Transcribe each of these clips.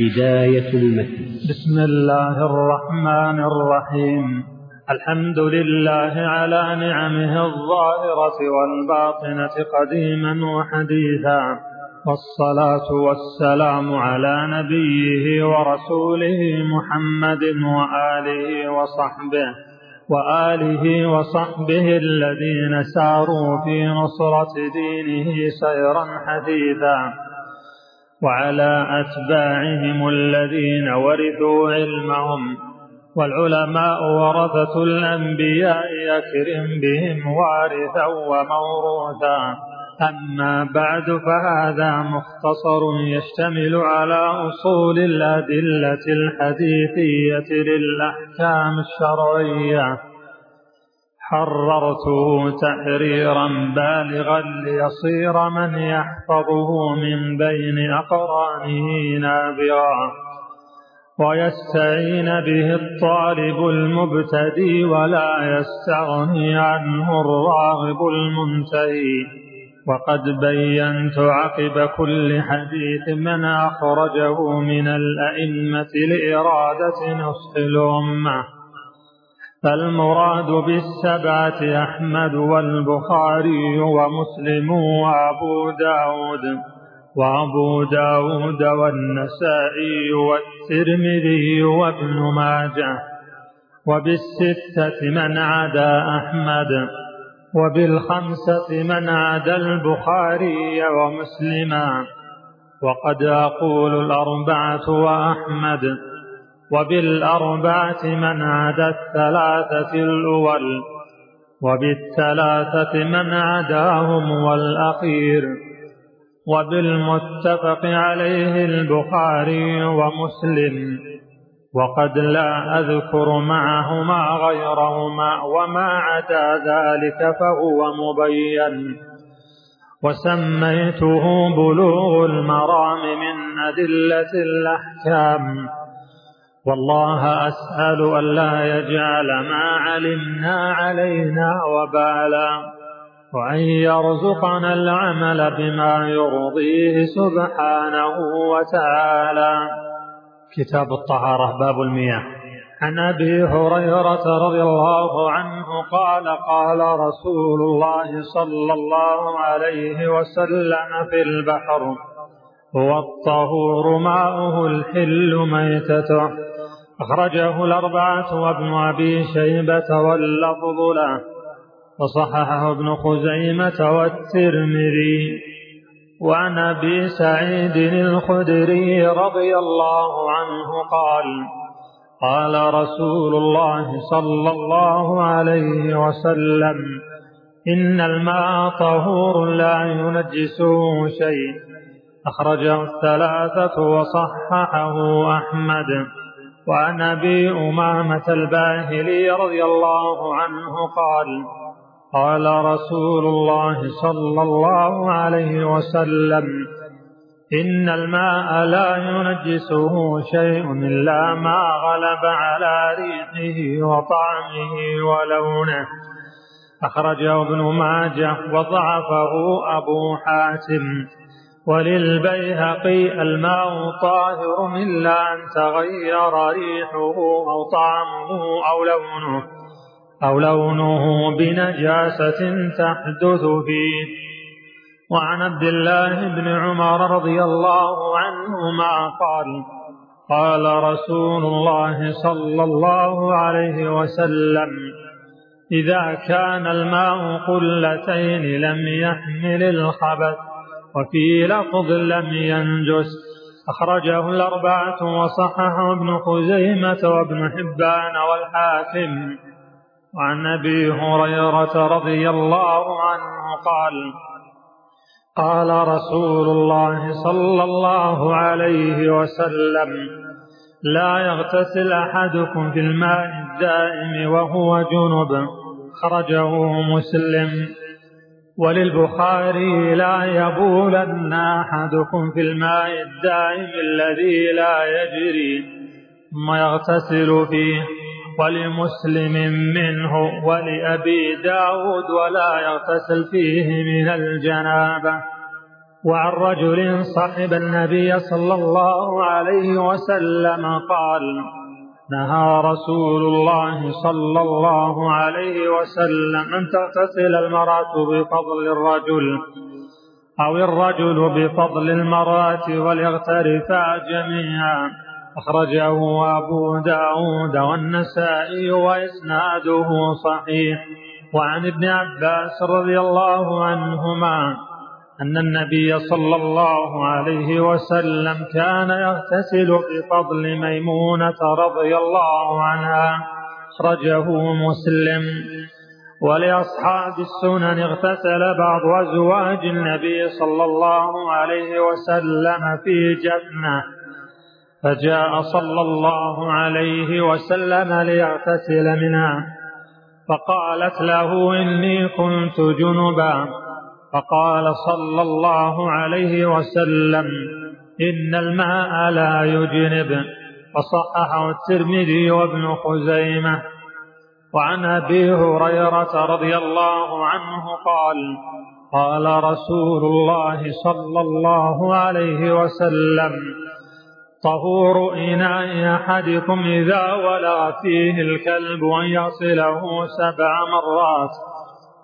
بداية المتن. بسم الله الرحمن الرحيم. الحمد لله على نعمه الظاهرة والباطنة قديما وحديثا. والصلاة والسلام على نبيه ورسوله محمد وآله وصحبه وآله وصحبه الذين ساروا في نصرة دينه سيرا حثيثا وعلى أتباعهم الذين ورثوا علمهم والعلماء ورثة الأنبياء أكرم بهم وارثا وموروثا. أما بعد فهذا مختصر يشتمل على أصول الأدلة الحديثية للأحكام الشرعية. حررته تحريرا بالغا ليصير من يحفظه من بين أقرانه نابغا ويستعين به الطالب المبتدي ولا يستغني عنه الراغب المنتهي. وقد بينت عقب كل حديث من أخرجه من الأئمة لإرادة نصح الأمة. فالمراد بالسبعة أحمد والبخاري ومسلم وأبو داود وأبو داود والنسائي والترمذي وابن ماجه وبالستة من عدا أحمد وبالخمسة من عدا البخاري ومسلما وقد أقول الأربعة وأحمد. وبالأربعة من عدا الثلاثة الأول وبالثلاثة من عداهم والأخير وبالمتفق عليه البخاري ومسلم وقد لا أذكر معهما غيرهما وما عدا ذلك فهو مبين. وسميته بلوغ المرام من أدلة الأحكام. والله أسأل أن لا يجعل ما علمنا علينا وبالا وأن يرزقنا العمل بما يرضيه سبحانه وتعالى. كتاب الطهارة باب المياه. عن أبي هريرة رضي الله عنه قال قال رسول الله صلى الله عليه وسلم في البحر هو الطهور ماؤه الحل ميتته. أخرجه الأربعة وابن أبي شيبة واللفظ له وصححه ابن خزيمة والترمذي. وعن أبي سعيد الخدري رضي الله عنه قال قال رسول الله صلى الله عليه وسلم إن الماء طهور لا ينجسه شيء. أخرجه الثلاثة وصححه أحمد. وعن أبي أمامة الباهلي رضي الله عنه قال قال رسول الله صلى الله عليه وسلم إن الماء لا ينجسه شيء إلا ما غلب على ريحه وطعمه ولونه. أخرجه ابن ماجه وضعفه أبو حاتم. وللبيهقي الماء طاهر إلا أن تغير ريحه أو طعمه أو لونه أو لونه بنجاسة تحدث فيه. وعن عبد الله بن عمر رضي الله عنهما قال قال رسول الله صلى الله عليه وسلم إذا كان الماء قلتين لم يحمل الخبث وفي لفظ لم ينجس. أخرجه الأربعة وصححه ابن خزيمة وابن حبان والحاكم. وعن أبي هريرة رضي الله عنه قال قال رسول الله صلى الله عليه وسلم لا يغتسل أحدكم في الماء الدائم وهو جنب. خرجه مسلم. وللبخاري لا يبولن أحدكم في الماء الدائم الذي لا يجري ثم يغتسل فيه ولمسلم منه ولأبي داود ولا يغتسل فيه من الجنابة. وعن رجل صحب النبي صلى الله عليه وسلم قال نهى رسول الله صلى الله عليه وسلم أن تغتسل المرأة بفضل الرجل أو الرجل بفضل المرأة وليغترفا جميعا. أخرجه أبو داود والنسائي وإسناده صحيح. وعن ابن عباس رضي الله عنهما أن النبي صلى الله عليه وسلم كان يغتسل بفضل ميمونة رضي الله عنها. أخرجه مسلم. ولأصحاب السنن اغتسل بعض أزواج النبي صلى الله عليه وسلم في جنة. فجاء صلى الله عليه وسلم ليغتسل منها. فقالت له إني كنت جنبا. فقال صلى الله عليه وسلم إن الماء لا يجنب. وصححه الترمذي وابن خزيمة. وعن أبي هريرة رضي الله عنه قال قال رسول الله صلى الله عليه وسلم طهور إناء أحدكم إذا ولا فيه الكلب أن يصله سبع مرات.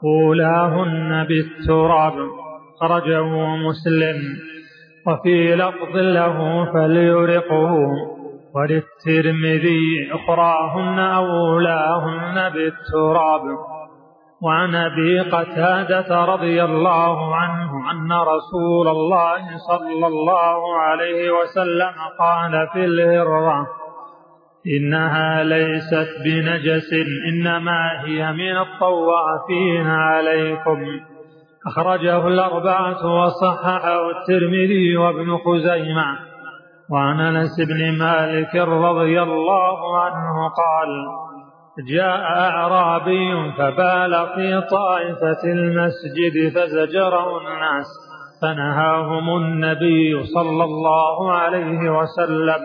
أولاهن بالتراب خرجه مسلم. وفي لفظ له فليرقه. وللترمذي أخراهن أولاهن بالتراب. وعن أبي قتادة رضي الله عنه أن رسول الله صلى الله عليه وسلم قال في الهرة إنها ليست بنجس إنما هي من الطوافين عليكم. أخرجه الأربعة وصححه الترمذي وابن خزيمة. وعن أنس بن مالك رضي الله عنه قال جاء أعرابي فبال في طائفة المسجد فزجره الناس فنهاهم النبي صلى الله عليه وسلم.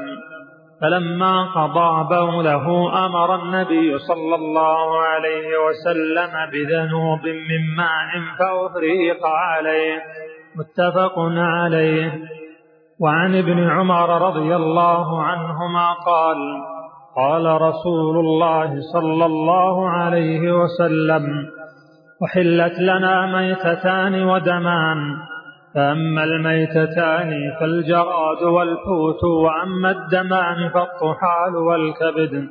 فلما قضى بوله أمر النبي صلى الله عليه وسلم بذنوب من ماء فأفريق عليه. متفق عليه. وعن ابن عمر رضي الله عنهما قال قال رسول الله صلى الله عليه وسلم أحلت لنا ميتتان ودمان. فأما الميتتان فالجراد والحوت وأما الدمان فالطحال والكبد.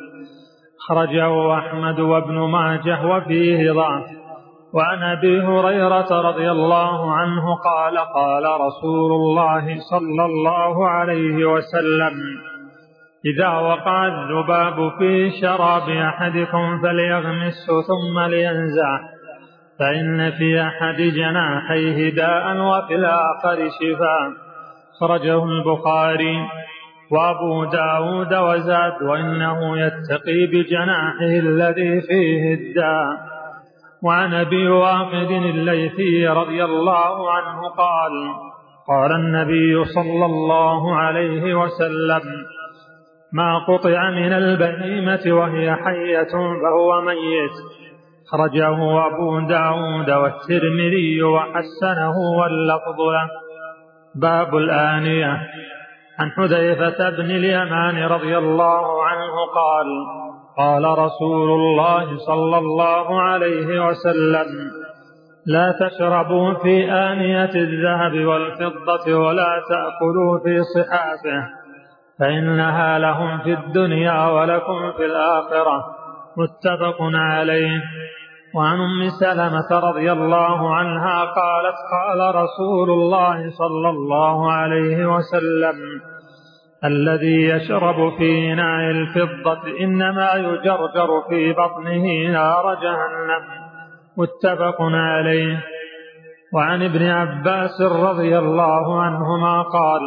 خرجه أحمد وابن ماجه وفيه ضعف. وعن أبي هريرة رضي الله عنه قال قال رسول الله صلى الله عليه وسلم إذا وقع الذباب في شراب أحدكم فليغمسه ثم لينزعه. فإن في أحد جناحيه داء وفي الآخر شفاء. خرجه البخاري وأبو داود وزاد وإنه يتقي بجناحه الذي فيه الداء. وعن أبي واقد الليثي رضي الله عنه قال قال النبي صلى الله عليه وسلم ما قطع من البهيمة وهي حية فهو ميت. خرجه أبو داود والترمذي وحسنه واللفظ له. باب الآنية. عن حذيفة بن اليمان رضي الله عنه قال قال رسول الله صلى الله عليه وسلم لا تشربوا في آنية الذهب والفضة ولا تأكلوا في صحافه فإنها لهم في الدنيا ولكم في الآخرة. متفق عليه. وعن أم سلمة رضي الله عنها قالت قال رسول الله صلى الله عليه وسلم الذي يشرب في اناء الفضة إنما يجرجر في بطنه نار جهنم. متفق عليه. وعن ابن عباس رضي الله عنهما قال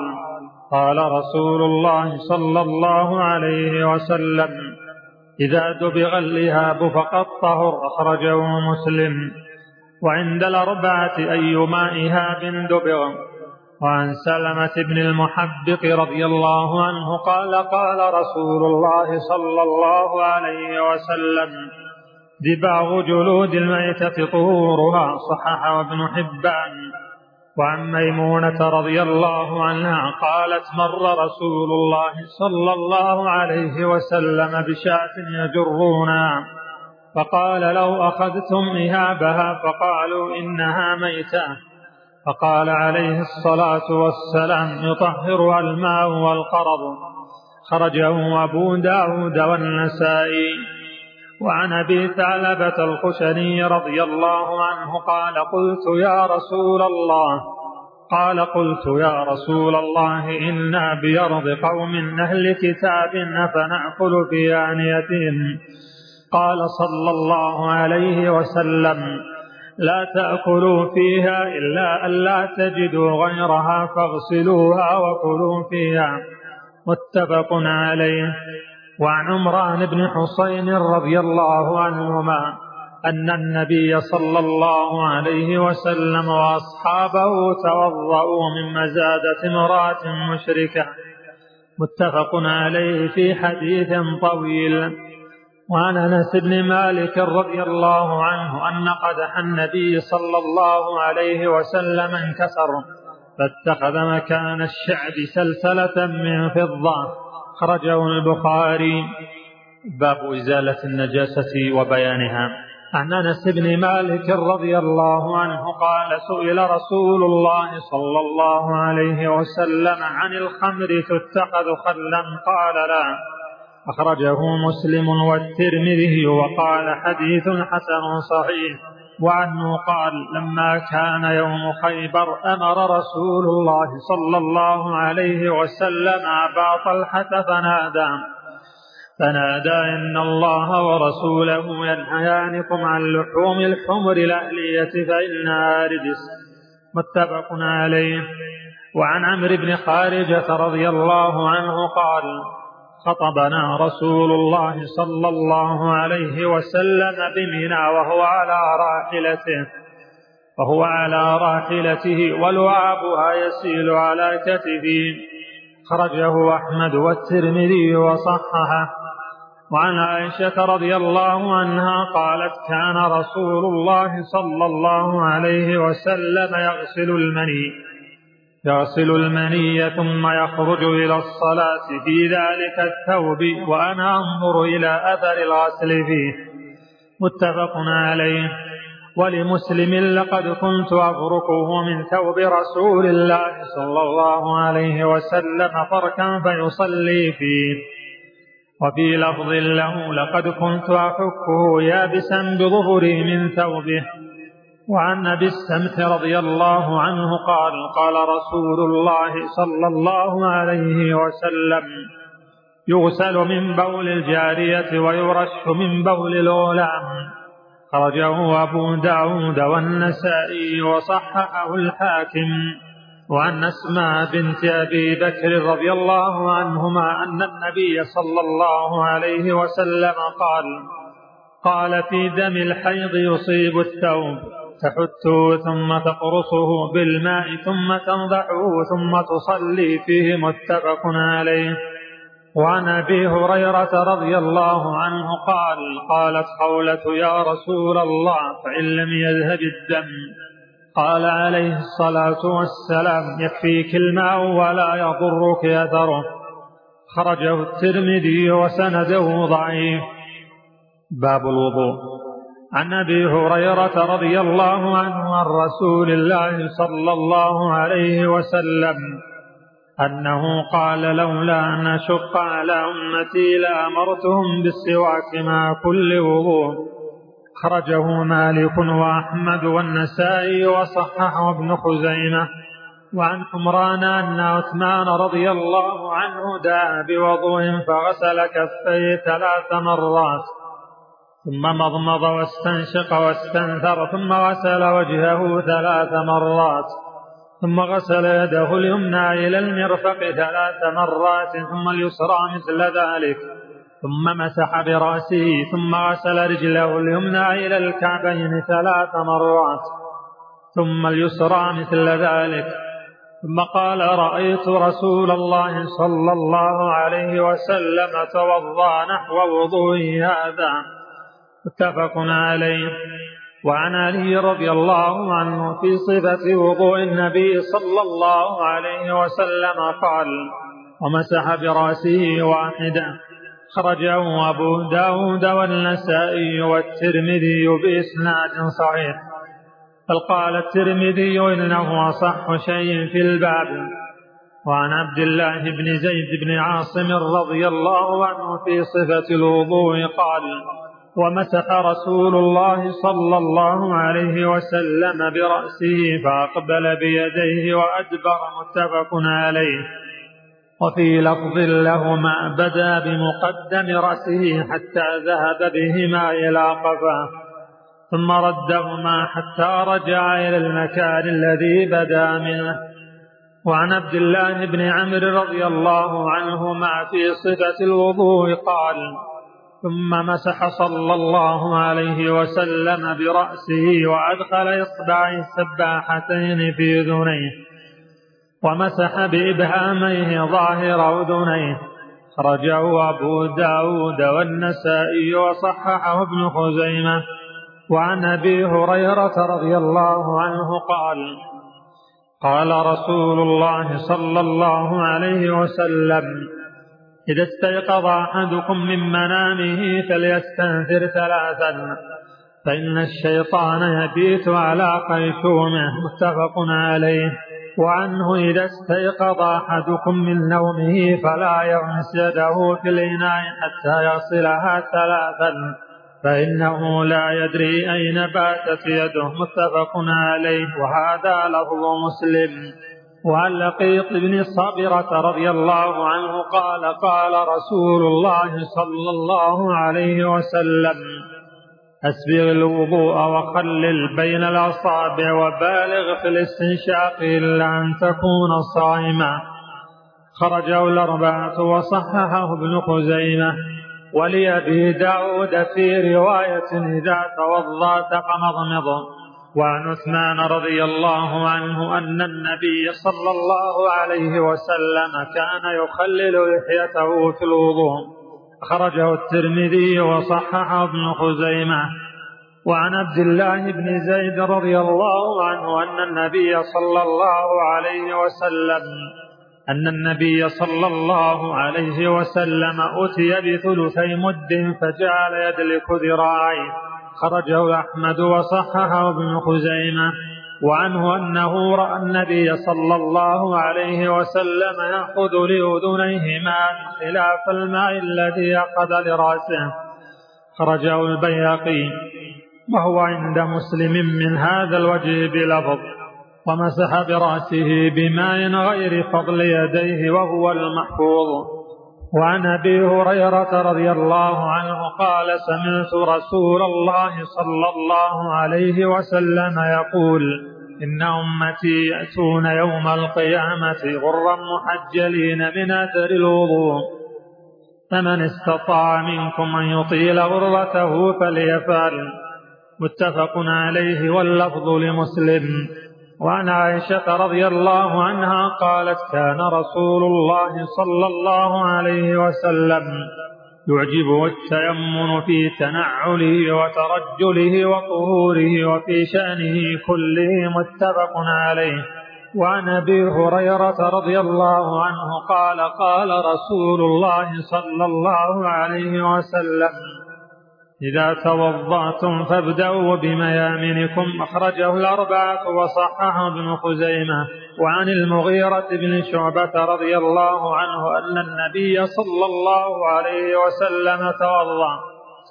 قال رسول الله صلى الله عليه وسلم إذا دبغ اللهاب فقد طهر أخرجه مسلم. وعند الأربعة أي ماء إهاب دبغ. وعن سلمة بن المحبق رضي الله عنه قال قال رسول الله صلى الله عليه وسلم دباغ جلود الميتة طهورها. صححه ابن حبان. وعن ميمونة رضي الله عنها قالت مر رسول الله صلى الله عليه وسلم بشاة يجرونها فقال لو أخذتم إهابها فقالوا إنها ميتة. فقال عليه الصلاة والسلام يطهرها الماء والقرض. خرجه أبو داود والنسائي. وعن أبي ثعلبة الخشني رضي الله عنه قال قلت يا رسول الله قال قلت يا رسول الله إنا بأرض قوم أهل كتاب أفنأكل في آنيتهم قال صلى الله عليه وسلم لا تأكلوا فيها إلا أن لا تجدوا غيرها فاغسلوها وكلوا فيها. متفق عليه. وعن عمران بن حسين رضي الله عنهما أن النبي صلى الله عليه وسلم وأصحابه توضؤوا من مزادة امرأة مشركة. متفق عليه في حديث طويل. وعن أنس بن مالك رضي الله عنه أن قدح النبي صلى الله عليه وسلم انكسر فاتخذ مكان الشعب سلسلة من فضة. خرجه البخاري. باب إزالة النجاسة وبيانها. عن أنس بن مالك رضي الله عنه قال سئل رسول الله صلى الله عليه وسلم عن الخمر تتخذ خلا؟ قال لا. أخرجه مسلم والترمذي وقال حديث حسن صحيح. وعنه قال لما كان يوم خيبر أمر رسول الله صلى الله عليه وسلم أبا طلحة فنادى. فنادى إن الله ورسوله ينهيانكم عن لحوم الحمر الأهلية فإنها رجس متفق عليه. وعن عمرو بن خارجة رضي الله عنه قال خطبنا رسول الله صلى الله عليه وسلم بمنى وهو على راحلته وهو على راحلته ولعابها يسيل على كتفه. خرجه أحمد والترمذي وصححه. وعن عائشة رضي الله عنها قالت كان رسول الله صلى الله عليه وسلم يغسل المني. يغسل المني ثم يخرج إلى الصلاة في ذلك الثوب وأنا أنظر إلى أثر الغسل فيه. متفق عليه. ولمسلم لقد كنت أفركه من ثوب رسول الله صلى الله عليه وسلم فركا فيصلي فيه. وفي لفظ له لقد كنت أحكه يابسا بظهري من ثوبه. وعن أبي السمت رضي الله عنه قال قال رسول الله صلى الله عليه وسلم يغسل من بول الجارية ويرش من بول الغلام خرجه أبو داود والنسائي وصححه الحاكم. وعن أسماء بنت أبي بكر رضي الله عنهما أن النبي صلى الله عليه وسلم قال قال في دم الحيض يصيب الثوب. تحته ثم تقرصه بالماء ثم تنضحه ثم تصلي فيه متفق عليه. وعن أبي هريرة رضي الله عنه قال قالت قولة يا رسول الله فإن لم يذهب الدم قال عليه الصلاة والسلام يكفيك الماء ولا يضرك أثره خرجه الترمذي وسنده ضعيف. باب الوضوء. عن أبي هريرة رضي الله عنه عن رسول الله صلى الله عليه وسلم أنه قال لولا أن أشق على أمتي لأمرتهم بالسواك مع كل وضوء. خرجه مالك وأحمد والنسائي وصححه ابن خزيمة. وعن حمران أن عثمان رضي الله عنه دعا بوضوء فغسل كفيه ثلاث مرات. ثم مضمض واستنشق واستنثر ثم غسل وجهه ثلاث مرات ثم غسل يده اليمنى إلى المرفق ثلاث مرات ثم اليسرى مثل ذلك ثم مسح برأسه ثم غسل رجله اليمنى إلى الكعبين ثلاث مرات ثم اليسرى مثل ذلك ثم قال رأيت رسول الله صلى الله عليه وسلم توضأ نحو وضوء هذا. متفق عليه. وعن علي رضي الله عنه في صفة وضوء النبي صلى الله عليه وسلم قال ومسح برأسه واحدا خرجه أبو داود والنسائي والترمذي بإسناد صحيح. بل قال الترمذي إنه أصح شيء في الباب. وعن عبد الله بن زيد بن عاصم رضي الله عنه في صفة الوضوء قال ومسح رسول الله صلى الله عليه وسلم برأسه فأقبل بيديه وأدبر متفق عليه. وفي لفظ لهما بدا بمقدم رأسه حتى ذهب بهما إلى قفاه. ثم ردهما حتى رجع إلى المكان الذي بدا منه. وعن عبد الله بن عمرو رضي الله عنهما في صفة الوضوء قال ثم مسح صلى الله عليه وسلم برأسه وأدخل إصبعي السباحتين في أذنيه ومسح بإبهاميه ظاهر أذنيه. خرجه أبو داود والنسائي وصححه ابن خزيمة. وعن أبي هريرة رضي الله عنه قال قال رسول الله صلى الله عليه وسلم إذا استيقظ أحدكم من منامه فليستنثر ثلاثا. فإن الشيطان يبيت على خيشومه متفق عليه. وعنه إذا استيقظ أحدكم من نومه فلا يغمس يده في الإناء حتى يصلها ثلاثا. فإنه لا يدري أين باتت يده متفق عليه. وهذا لفظ مسلم. وعن لقيط بن صابرة رضي الله عنه قال قال رسول الله صلى الله عليه وسلم أسبغ الوضوء وخلل بين الأصابع وبالغ في الاستنشاق إلا أن تكون صائما. خرجه الأربعة وصححه ابن خزيمة ولأبي داود في رواية إذا توضأت فمضمض وعن عثمان رضي الله عنه أن النبي صلى الله عليه وسلم كان يخلل لحيته في الوضوء. أخرجه الترمذي وصححه ابن خزيمة. وعن عبد الله بن زيد رضي الله عنه أن النبي صلى الله عليه وسلم أن النبي صلى الله عليه وسلم أتي بثلثي مد فجعل يدلك ذراعيه. خرجه أحمد وصححه ابن خزيمة وعنه أنه رأى النبي صلى الله عليه وسلم يأخذ لأذنيه ماء خلاف الماء الذي أخذ لرأسه. خرجه البياقي وهو عند مسلم من هذا الوجه بلفظ ومسح برأسه بماء غير فضل يديه وهو المحفوظ. وعن أبي هريرة رضي الله عنه قال سمعت رسول الله صلى الله عليه وسلم يقول إن أمتي يأتون يوم القيامة غرا محجلين من اثر الوضوء فمن استطاع منكم أن يطيل غرته فليفعل. متفق عليه واللفظ لمسلم. وعن عائشة رضي الله عنها قالت كان رسول الله صلى الله عليه وسلم يعجبه التيمن في تنعله وترجله وطهوره وفي شأنه كله متفق عليه. وعن أبي هريرة رضي الله عنه قال قال رسول الله صلى الله عليه وسلم إذا توضأتم فابدأوا بميامنكم أخرجه الأربعة وصححه ابن خزيمة وعن المغيرة بن شعبة رضي الله عنه أن النبي صلى الله عليه وسلم توضأ.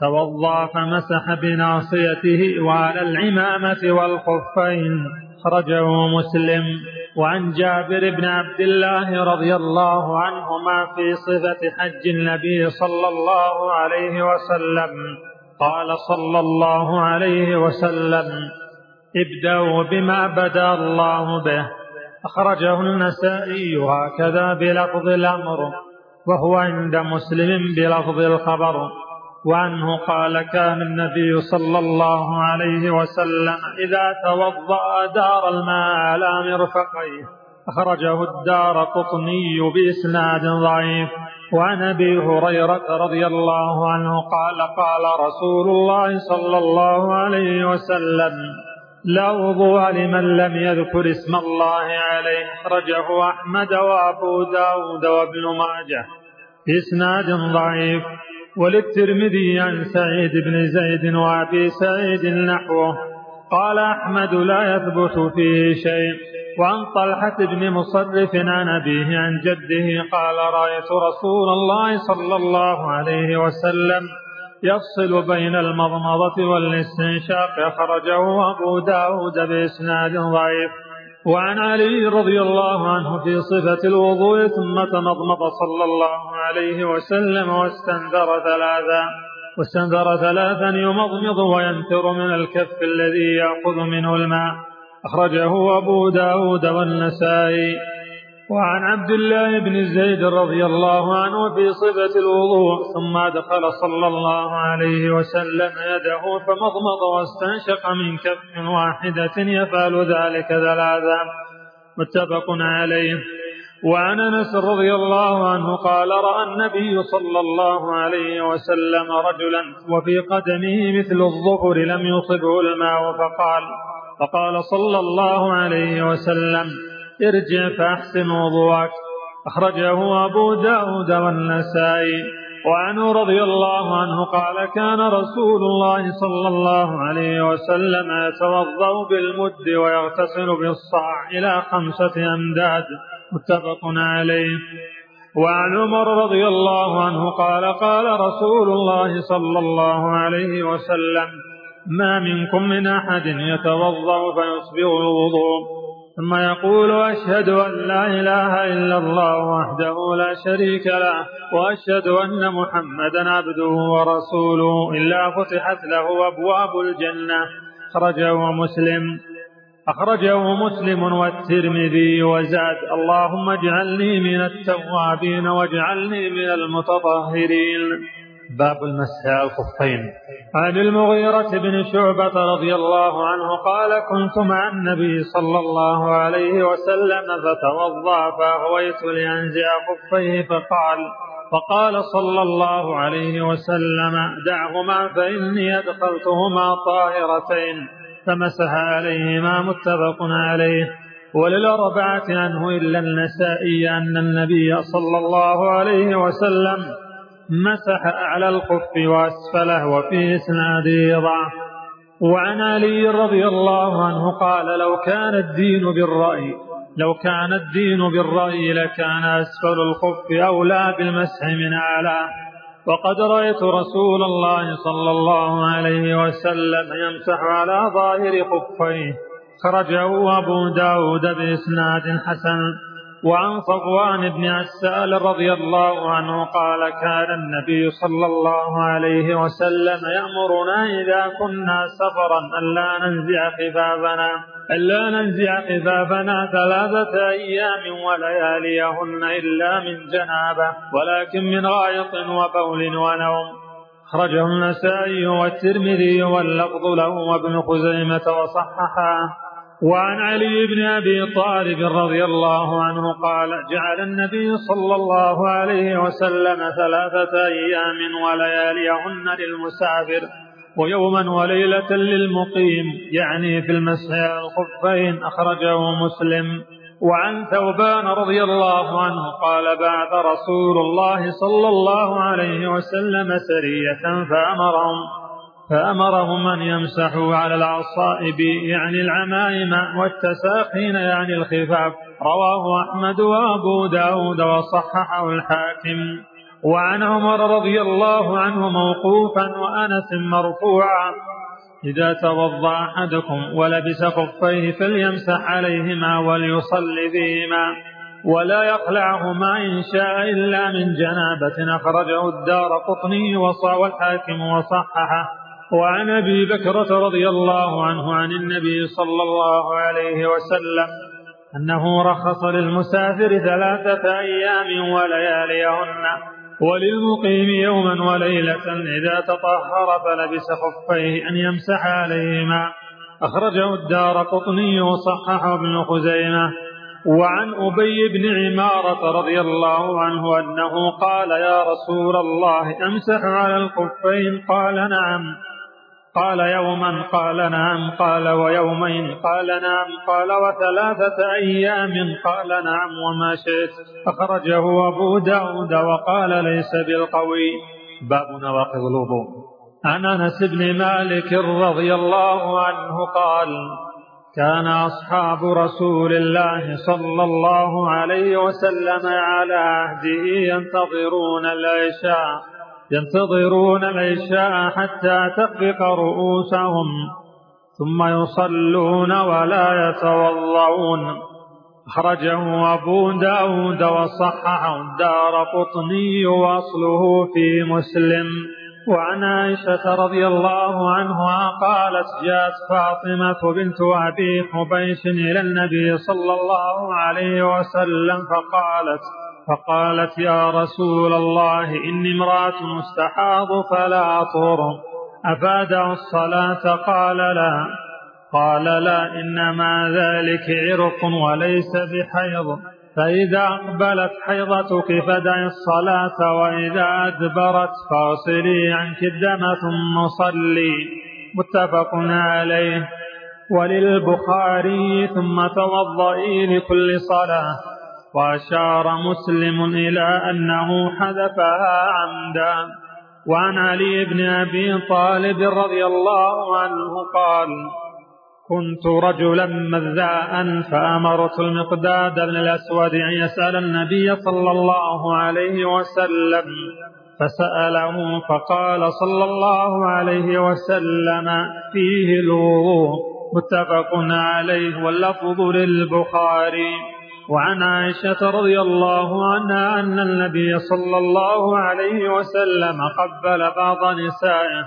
توضأ فمسح بناصيته وعلى العمامة والخفين. أخرجه مسلم وعن جابر بن عبد الله رضي الله عنهما في صفة حج النبي صلى الله عليه وسلم. قال صلى الله عليه وسلم ابدأوا بما بدا الله به. أخرجه النسائي هكذا بلفظ الأمر وهو عند مسلم بلفظ الخبر. وعنه قال كان النبي صلى الله عليه وسلم إذا توضأ دار الماء على مرفقيه. أخرجه الدار قطني بإسناد ضعيف. وعن أبي هريرة رضي الله عنه قال قال رسول الله صلى الله عليه وسلم لا وضوء لمن لم يذكر اسم الله عليه. اخرجه أحمد وأبو داود وابن ماجه. باسناد ضعيف. وللترمذي عن سعيد بن زيد وأبي سعيد نحوه. قال أحمد لا يثبت فيه شيء. وعن طلحة بن مصرف عن أبيه عن جده قال رأيت رسول الله صلى الله عليه وسلم يفصل بين المضمضة والاستنشاق. أخرجه أبو داود بإسناد ضعيف. وعن علي رضي الله عنه في صفة الوضوء ثم تمضمض صلى الله عليه وسلم واستنذر ثلاثا. واستنذر ثلاثا يمضمض وينثر من الكف الذي يأخذ منه الماء. أخرجه أبو داود والنسائي. وعن عبد الله بن زيد رضي الله عنه في صفة الوضوء ثم أدخل صلى الله عليه وسلم يده فمضمض واستنشق من كف واحدة يفعل ذلك ثلاثا. متفق عليه. وعن أنس رضي الله عنه قال رأى النبي صلى الله عليه وسلم رجلا وفي قدمه مثل الظفر لم يصبه الماء فقال فقال صلى الله عليه وسلم ارجع فأحسن وضوءك. أخرجه أبو داود والنسائي. وعنه رضي الله عنه قال كان رسول الله صلى الله عليه وسلم يتوضأ بالمد ويغتسل بالصاع إلى خمسة أمداد متفق عليه. وعن عمر رضي الله عنه قال قال رسول الله صلى الله عليه وسلم ما منكم من أحد يتوضأ فيصبغ الوضوء. ثم يقول أشهد أن لا إله إلا الله وحده لا شريك له وأشهد أن محمدا عبده ورسوله. إلا فتحت له أبواب الجنة. أخرجه مسلم. أخرجه مسلم والترمذي وزاد. اللهم اجعلني من التوابين واجعلني من المتطهرين. باب المسح الخفين. عن المغيرة بن شعبة رضي الله عنه قال كنت مع النبي صلى الله عليه وسلم فتوضأ فأهويت لأنزع خفيه فقال فقال صلى الله عليه وسلم دعهما فإني أدخلتهما طاهرتين فمسح عليهما متفق عليه. وللأربعة عنه إلا النسائي أن النبي صلى الله عليه وسلم مسح أعلى الخف وأسفله وفي إسناده ضعف وعن علي رضي الله عنه قال لو كان الدين بالرأي لو كان الدين بالرأي لكان أسفل الخف أولى بالمسح من أعلاه وقد رأيت رسول الله صلى الله عليه وسلم يمسح على ظاهر خفيه خرجه أبو داود بإسناد حسن. وعن صفوان بن عسال رضي الله عنه قال كان النبي صلى الله عليه وسلم يأمرنا إذا كنا سفرا ألا ننزع خفافنا ألا ننزع خفافنا ثلاثة أيام ولياليهن إلا من جنابة ولكن من غائط وبول ونوم. خرجه النسائي والترمذي واللفظ له وابن خزيمة وصححه. وعن علي بن أبي طالب رضي الله عنه قال جعل النبي صلى الله عليه وسلم ثلاثة أيام ولياليهن للمسافر ويوما وليلة للمقيم يعني في المسح على الخفين أخرجه مسلم. وعن ثوبان رضي الله عنه قال بعث رسول الله صلى الله عليه وسلم سرية فأمرهم فأمرهم أن يمسحوا على العصائب يعني العمائم والتساخين يعني الخفاف. رواه أحمد وأبو داود وصححه الحاكم. وعن عمر رضي الله عنه موقوفا وأنس مرفوعا إذا توضأ أحدكم ولبس خفيه فليمسح عليهما وليصلي بهما ولا يخلعهما إن شاء إلا من جنابة. أخرجه الدار قطني وصى الحاكم وصححه. وعن أبي بكرة رضي الله عنه عن النبي صلى الله عليه وسلم أنه رخص للمسافر ثلاثة أيام ولياليهن وللمقيم يوما وليلة إذا تطهر فلبس خفيه أن يمسح عليهما. أخرجه الدار قطني وصححه ابن خزيمة. وعن أبي بن عمارة رضي الله عنه أنه قال يا رسول الله أمسح على الخفين. قال نعم. قال يوما قال نعم قال ويومين قال نعم قال وثلاثة أيام قال نعم وما شئت. أخرجه أبو داود وقال ليس بالقوي. باب نواقض الوضوء. عن أنس بن مالك رضي الله عنه قال كان أصحاب رسول الله صلى الله عليه وسلم على عهده ينتظرون العشاء. ينتظرون العشاء حتى تخفق رؤوسهم ثم يصلون ولا يتوضعون. أخرجه أبو داود وصححه الدار قطني وأصله في مسلم. وعن عائشة رضي الله عنها قالت جاءت فاطمة بنت أبي حبيش إلى النبي صلى الله عليه وسلم فقالت فقالت يا رسول الله إني امرأة مستحاض فلا أطهر. أفادع الصلاة؟ قال لا. قال لا إنما ذلك عرق وليس بحيض. فإذا أقبلت حيضتك فدعي الصلاة وإذا أدبرت فاصلي عنك الدم ثم صلي. متفق عليه. وللبخاري ثم توضئي لكل صلاة. وأشار مسلم إلى أنه حذفها عمدا وعن علي بن أبي طالب رضي الله عنه قال كنت رجلا مذاء فأمرت المقداد بن الأسود أن يسأل النبي صلى الله عليه وسلم فسأله فقال صلى الله عليه وسلم فيه الوضوء متفق عليه واللفظ للبخاري. وعن عائشة رضي الله عنها أن النبي صلى الله عليه وسلم قبل بعض نسائه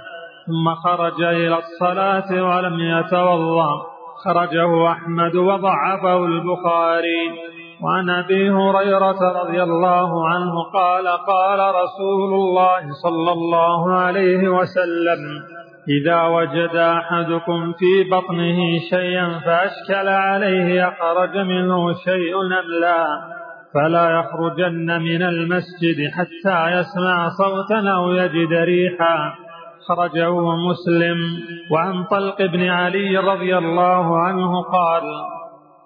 ثم خرج إلى الصلاة ولم يتوضأ. خرجه أحمد وضعفه البخاري. وعن أبي هريرة رضي الله عنه قال قال رسول الله صلى الله عليه وسلم إذا وجد أحدكم في بطنه شيئا فأشكل عليه أخرج منه شيء أم لا فلا يخرجن من المسجد حتى يسمع صوتا أو يجد ريحا. خرجه مسلم. وعن طلق بن علي رضي الله عنه قال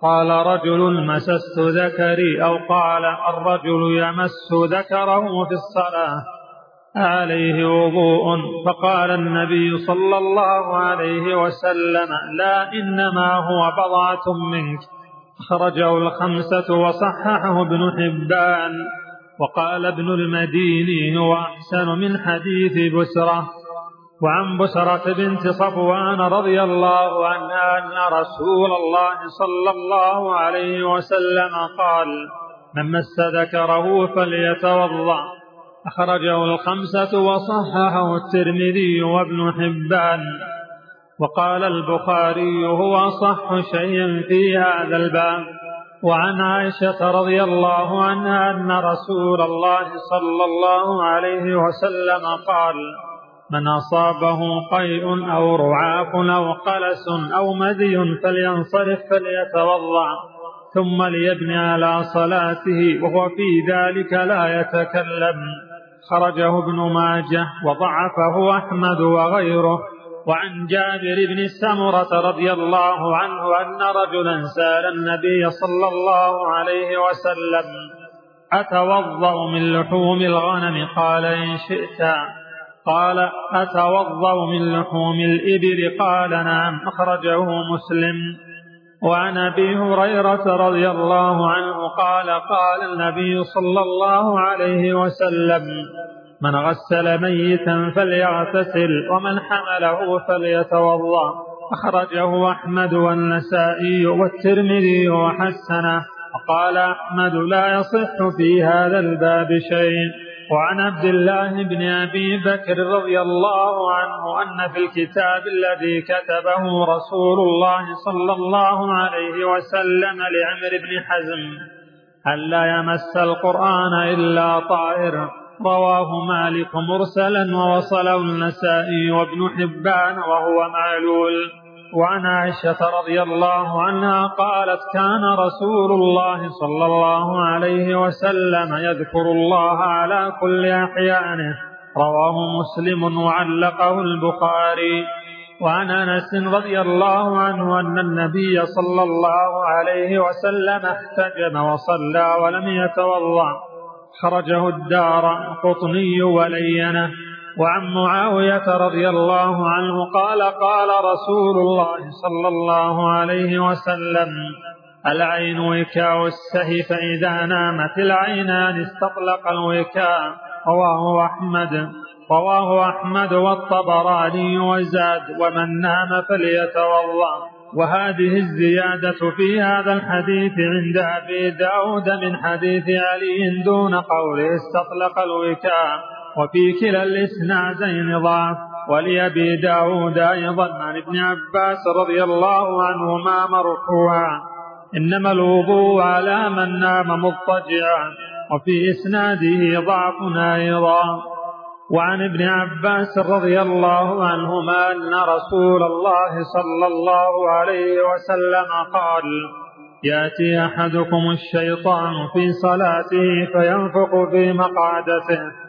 قال رجل مسست ذكري أو قال الرجل يمس ذكره في الصلاة. عليه وضوء. فقال النبي صلى الله عليه وسلم لا إنما هو بضعة منك. خرجه الخمسة وصححه ابن حبان. وقال ابن المديني هو أحسن من حديث بسرة. وعن بسرة بنت صفوان رضي الله عنها أن رسول الله صلى الله عليه وسلم قال من مس ذكره فليتوضأ. أخرجه الخمسة وصححه الترمذي وابن حبان. وقال البخاري هو صح شيء في هذا الباب. وعن عائشة رضي الله عنها أن رسول الله صلى الله عليه وسلم قال من أصابه قيء أو رعاف أو قلس أو مدي فلينصرف فليتوضع ثم ليبني على صلاته وهو في ذلك لا يتكلم. خرجه ابن ماجه وضعفه أحمد وغيره. وعن جابر بن السمرة رضي الله عنه أن رجلا سأل النبي صلى الله عليه وسلم أتوضأ من لحوم الغنم؟ قال إن شئت. قال أتوضأ من لحوم الإبل؟ قال نعم أخرجه مسلم. وعن أبي هريرة رضي الله عنه قال قال النبي صلى الله عليه وسلم من غسل ميتا فليغتسل ومن حمله فليتوضأ. أخرجه أحمد والنسائي والترمذي وحسنه وقال أحمد لا يصح في هذا الباب شيء. وعن عبد الله بن أبي بكر رضي الله عنه أن في الكتاب الذي كتبه رسول الله صلى الله عليه وسلم لعمر بن حزم ألا يمس القرآن إلا طائر. رواه مالك مرسلا ووصله النسائي وابن حبان وهو معلول. وعن عائشة رضي الله عنها قالت كان رسول الله صلى الله عليه وسلم يذكر الله على كل أحيانه. رواه مسلم وعلقه البخاري. وعن أنس رضي الله عنه أن النبي صلى الله عليه وسلم احتجم وصلى ولم يتوضأ. خرجه الدار قطني ولينة. وعن معاوية رضي الله عنه قال قال رسول الله صلى الله عليه وسلم العين وكاء السهي فإذا نامت العينان استطلق الوكاء رواه أحمد رواه أحمد والطبراني وزاد ومن نام فليتوضأ. وهذه الزيادة في هذا الحديث عند أبي داود من حديث علي دون قوله استطلق الوكاء. وفي كلا الإسنادين ضعف. ولأبي داود أيضا عن ابن عباس رضي الله عنهما مرفوعا. إنما الوضوء على من نام مضطجعا. وفي إسناده ضعف أيضا. وعن ابن عباس رضي الله عنهما أن رسول الله صلى الله عليه وسلم قال يأتي أحدكم الشيطان في صلاته فينفق في مقعدته.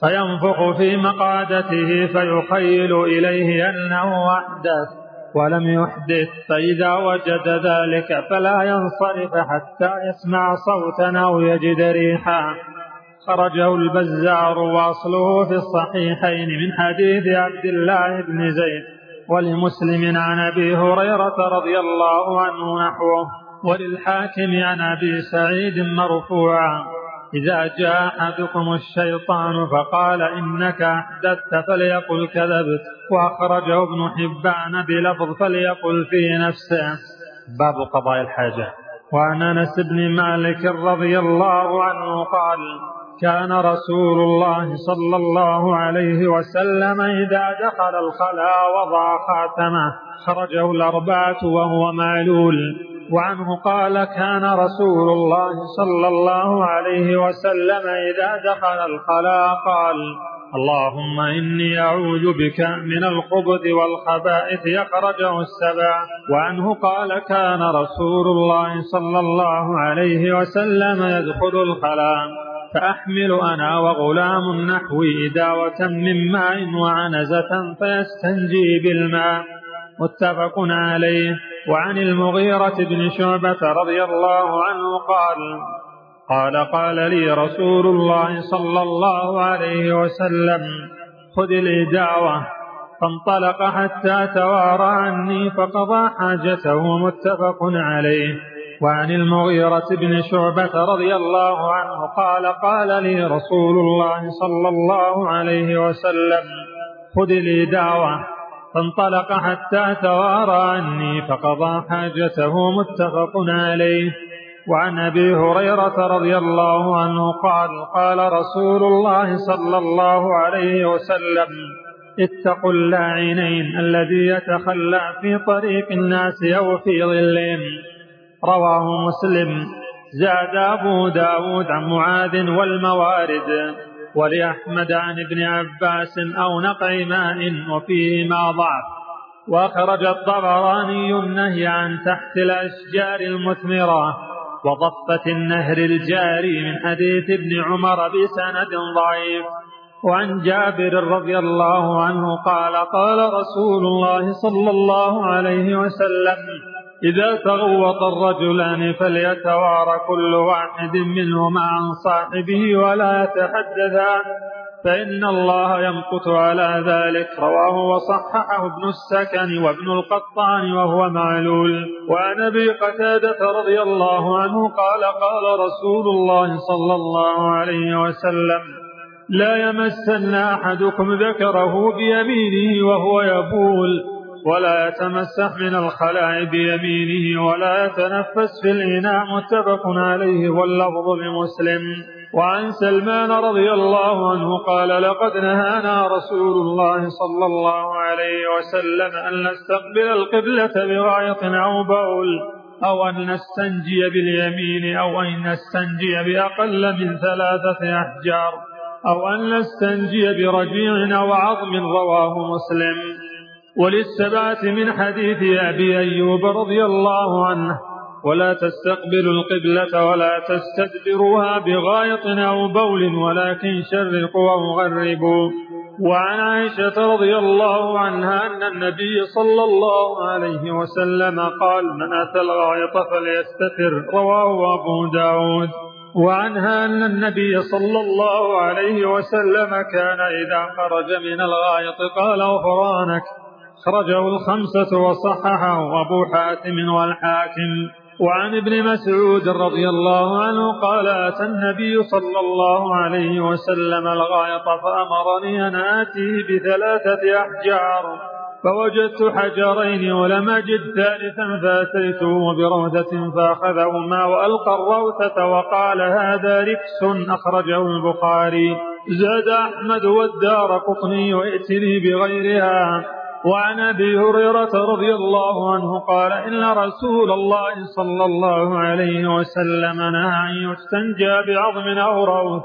فينفق في مقعدته فيخيل إليه أنه أحدث ولم يحدث فإذا وجد ذلك فلا ينصرف حتى يسمع صوتا أو يجد ريحا. خرجه البزار واصله في الصحيحين من حديث عبد الله بن زيد ولمسلم عن أبي هريرة رضي الله عنه نحوه وللحاكم عن أبي سعيد مرفوعا. إذا جاء احدكم الشيطان فقال إنك احدثت فليقل كذبت واخرجه ابن حبان بلفظ فليقل في نفسه. باب قضاء الحاجة. وعن أنس بن مالك رضي الله عنه قال كان رسول الله صلى الله عليه وسلم إذا دخل الخلاء وضع خاتمه خرجه الأربعة وهو معلول وعنه قال كان رسول الله صلى الله عليه وسلم إذا دخل الخلاء قال اللهم إني أعوذ بك من الخبث والخبائث يخرجه السبع. وعنه قال كان رسول الله صلى الله عليه وسلم يدخل الخلاء. فأحمل أنا وغلام نحوي داوة من ماء وعنزة فيستنجي بالماء. متفق عليه. وعن المغيرة بن شعبة رضي الله عنه قال قال قال لي رسول الله صلى الله عليه وسلم خذ لي دعوة. فانطلق حتى توارى عني فقضى حاجته. متفق عليه. وعن المغيرة بن شعبة رضي الله عنه قال قال لي رسول الله صلى الله عليه وسلم خذ لي دعوة. فانطلق حتى توارى عني فقضى حاجته متفق عليه. وعن أبي هريرة رضي الله عنه قال قال رسول الله صلى الله عليه وسلم اتقوا اللاعنين الذي يتخلى في طريق الناس أو في ظلهم رواه مسلم. زاد أبو داود عن معاذ والموارد. ولأحمد عن ابن عباس أو نقع ماء وفيهما ضعف. وأخرج الطبراني النهي عن تحت الأشجار المثمرة وضفة النهر الجاري من حديث ابن عمر بسند ضعيف. وعن جابر رضي الله عنه قال قال رسول الله صلى الله عليه وسلم إذا تغوط الرجلان فليتوارى كل واحد منهما عن صاحبه ولا يتحدثان فإن الله يمقت على ذلك. رواه وصححه ابن السكن وابن القطان وهو معلول. وعن أبي قتادة رضي الله عنه قال قال رسول الله صلى الله عليه وسلم لا يمسن أحدكم ذكره بيمينه وهو يبول ولا يتمسح من الخلاء بيمينه ولا يتنفس في الإناء متفق عليه واللفظ لمسلم. وعن سلمان رضي الله عنه قال لقد نهانا رسول الله صلى الله عليه وسلم أن نستقبل القبلة بغاية أو بول أو أن نستنجي باليمين أو أن نستنجي بأقل من ثلاثة أحجار أو أن نستنجي برجيع أو عظم رواه مسلم. وللسبعة من حديث أبي أيوب رضي الله عنه ولا تستقبلوا القبلة ولا تستدبروها بغائط أو بول ولكن شرقوا أو غربوا. وعن عائشة رضي الله عنها أن النبي صلى الله عليه وسلم قال من أتى الغائط فليستتر. رواه أبو داود. وعنها أن النبي صلى الله عليه وسلم كان إذا خرج من الغائط قال غفرانك خرجه الخمسة وصححه أبو حاتم والحاكم. وعن ابن مسعود رضي الله عنه قال أتى النبي صلى الله عليه وسلم الغائط فأمرني أن آتيه بثلاثة أحجار. فوجدت حجرين ولم أجد ثالثا فأتيته بروثة فأخذهما وألقى الروثة وقال هذا ركس أخرجه البخاري. زاد أحمد والدار قطني ائتني بغيرها. وعن أبي هريرة رضي الله عنه قال إن رسول الله صلى الله عليه وسلم نهى أن يستنجى بعظم أو روث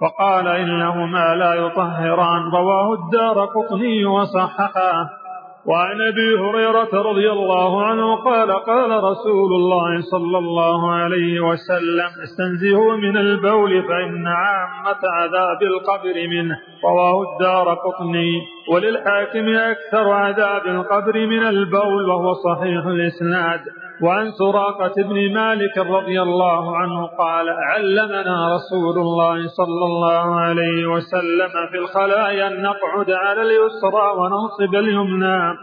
فقال إنهما لا يطهران رواه الدار قطني وصححه. وعن أبي هريرة رضي الله عنه قال قال رسول الله صلى الله عليه وسلم استنزهوا من البول فإن عامة عذاب القبر منه رواه الدار قطني. وللحاكم أكثر عذاب القبر من البول وهو صحيح الإسناد. وعن سراقة بن مالك رضي الله عنه قال علمنا رسول الله صلى الله عليه وسلم في الخلايا أن نقعد على اليسرى وننصب اليمنى.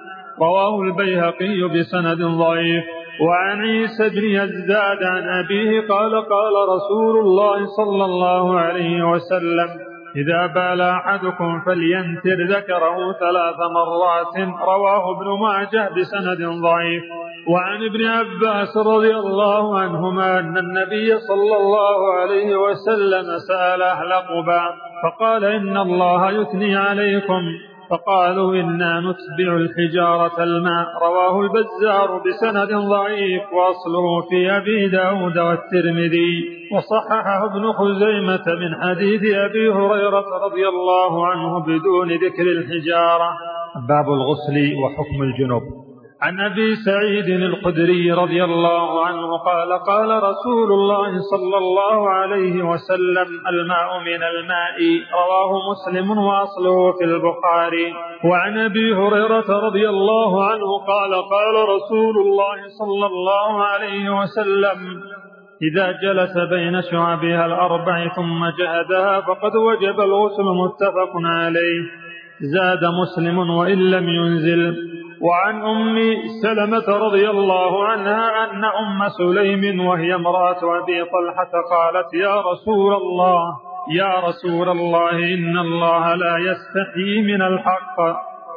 رواه البيهقي بسند ضعيف. وعن عيسى بن يزداد عن أبيه قال قال رسول الله صلى الله عليه وسلم إذا بال أحدكم فلينتر ذكره ثلاث مرات رواه ابن ماجه بسند ضعيف. وعن ابن عباس رضي الله عنهما أن النبي صلى الله عليه وسلم سأل أهل قباء فقال إن الله يثني عليكم. فقالوا إنا نتبع الحجارة الماء. رواه البزار بسند ضعيف وأصله في أبي داود والترمذي. وصححه ابن خزيمة من حديث أبي هريرة رضي الله عنه بدون ذكر الحجارة. باب الغسل وحكم الجنوب. عن أبي سعيد الخدري رضي الله عنه قال قال رسول الله صلى الله عليه وسلم الماء من الماء رواه مسلم وأصله في البخاري. وعن أبي هريرة رضي الله عنه قال قال رسول الله صلى الله عليه وسلم إذا جلس بين شعبها الأربع ثم جهدها فقد وجب الغسل متفق عليه. زاد مسلم وإن لم ينزل. وعن أم سلمة رضي الله عنها أن أم سليم وهي امرأة أبي طلحة قالت يا رسول الله يا رسول الله إن الله لا يستحي من الحق.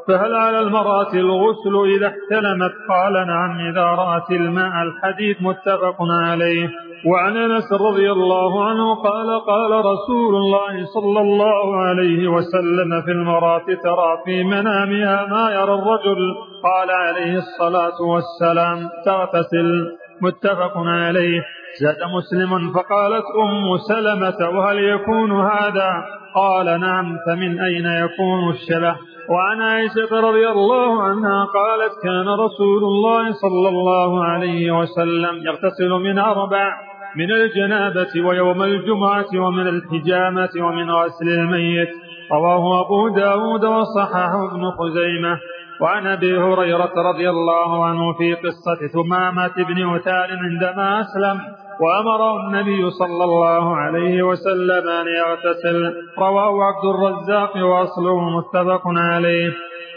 فهل على المرأة الغسل إذا احتلمت؟ قال نعم إذا رأت الماء الحديث متفق عليه. وعن أنس رضي الله عنه قال قال رسول الله صلى الله عليه وسلم في المرأة ترى في منامها ما يرى الرجل. قال عليه الصلاة والسلام تغتسل. متفق عليه. زاد مسلم فقالت أم سلمة وهل يكون هذا؟ قال نعم فمن أين يكون الشبه؟ وعن عائشة رضي الله عنها قالت كان رسول الله صلى الله عليه وسلم يغتسل من أربع من الجنابة ويوم الجمعة ومن الحجامة ومن غسل الميت. رواه أبو داود وصححه ابن خزيمة. وعن أبي هريرة رضي الله عنه في قصة ثمامة بن عثال عندما أسلم وأمره النبي صلى الله عليه وسلم أن يغتسل. رواه عبد الرزاق وأصله متفق عليه.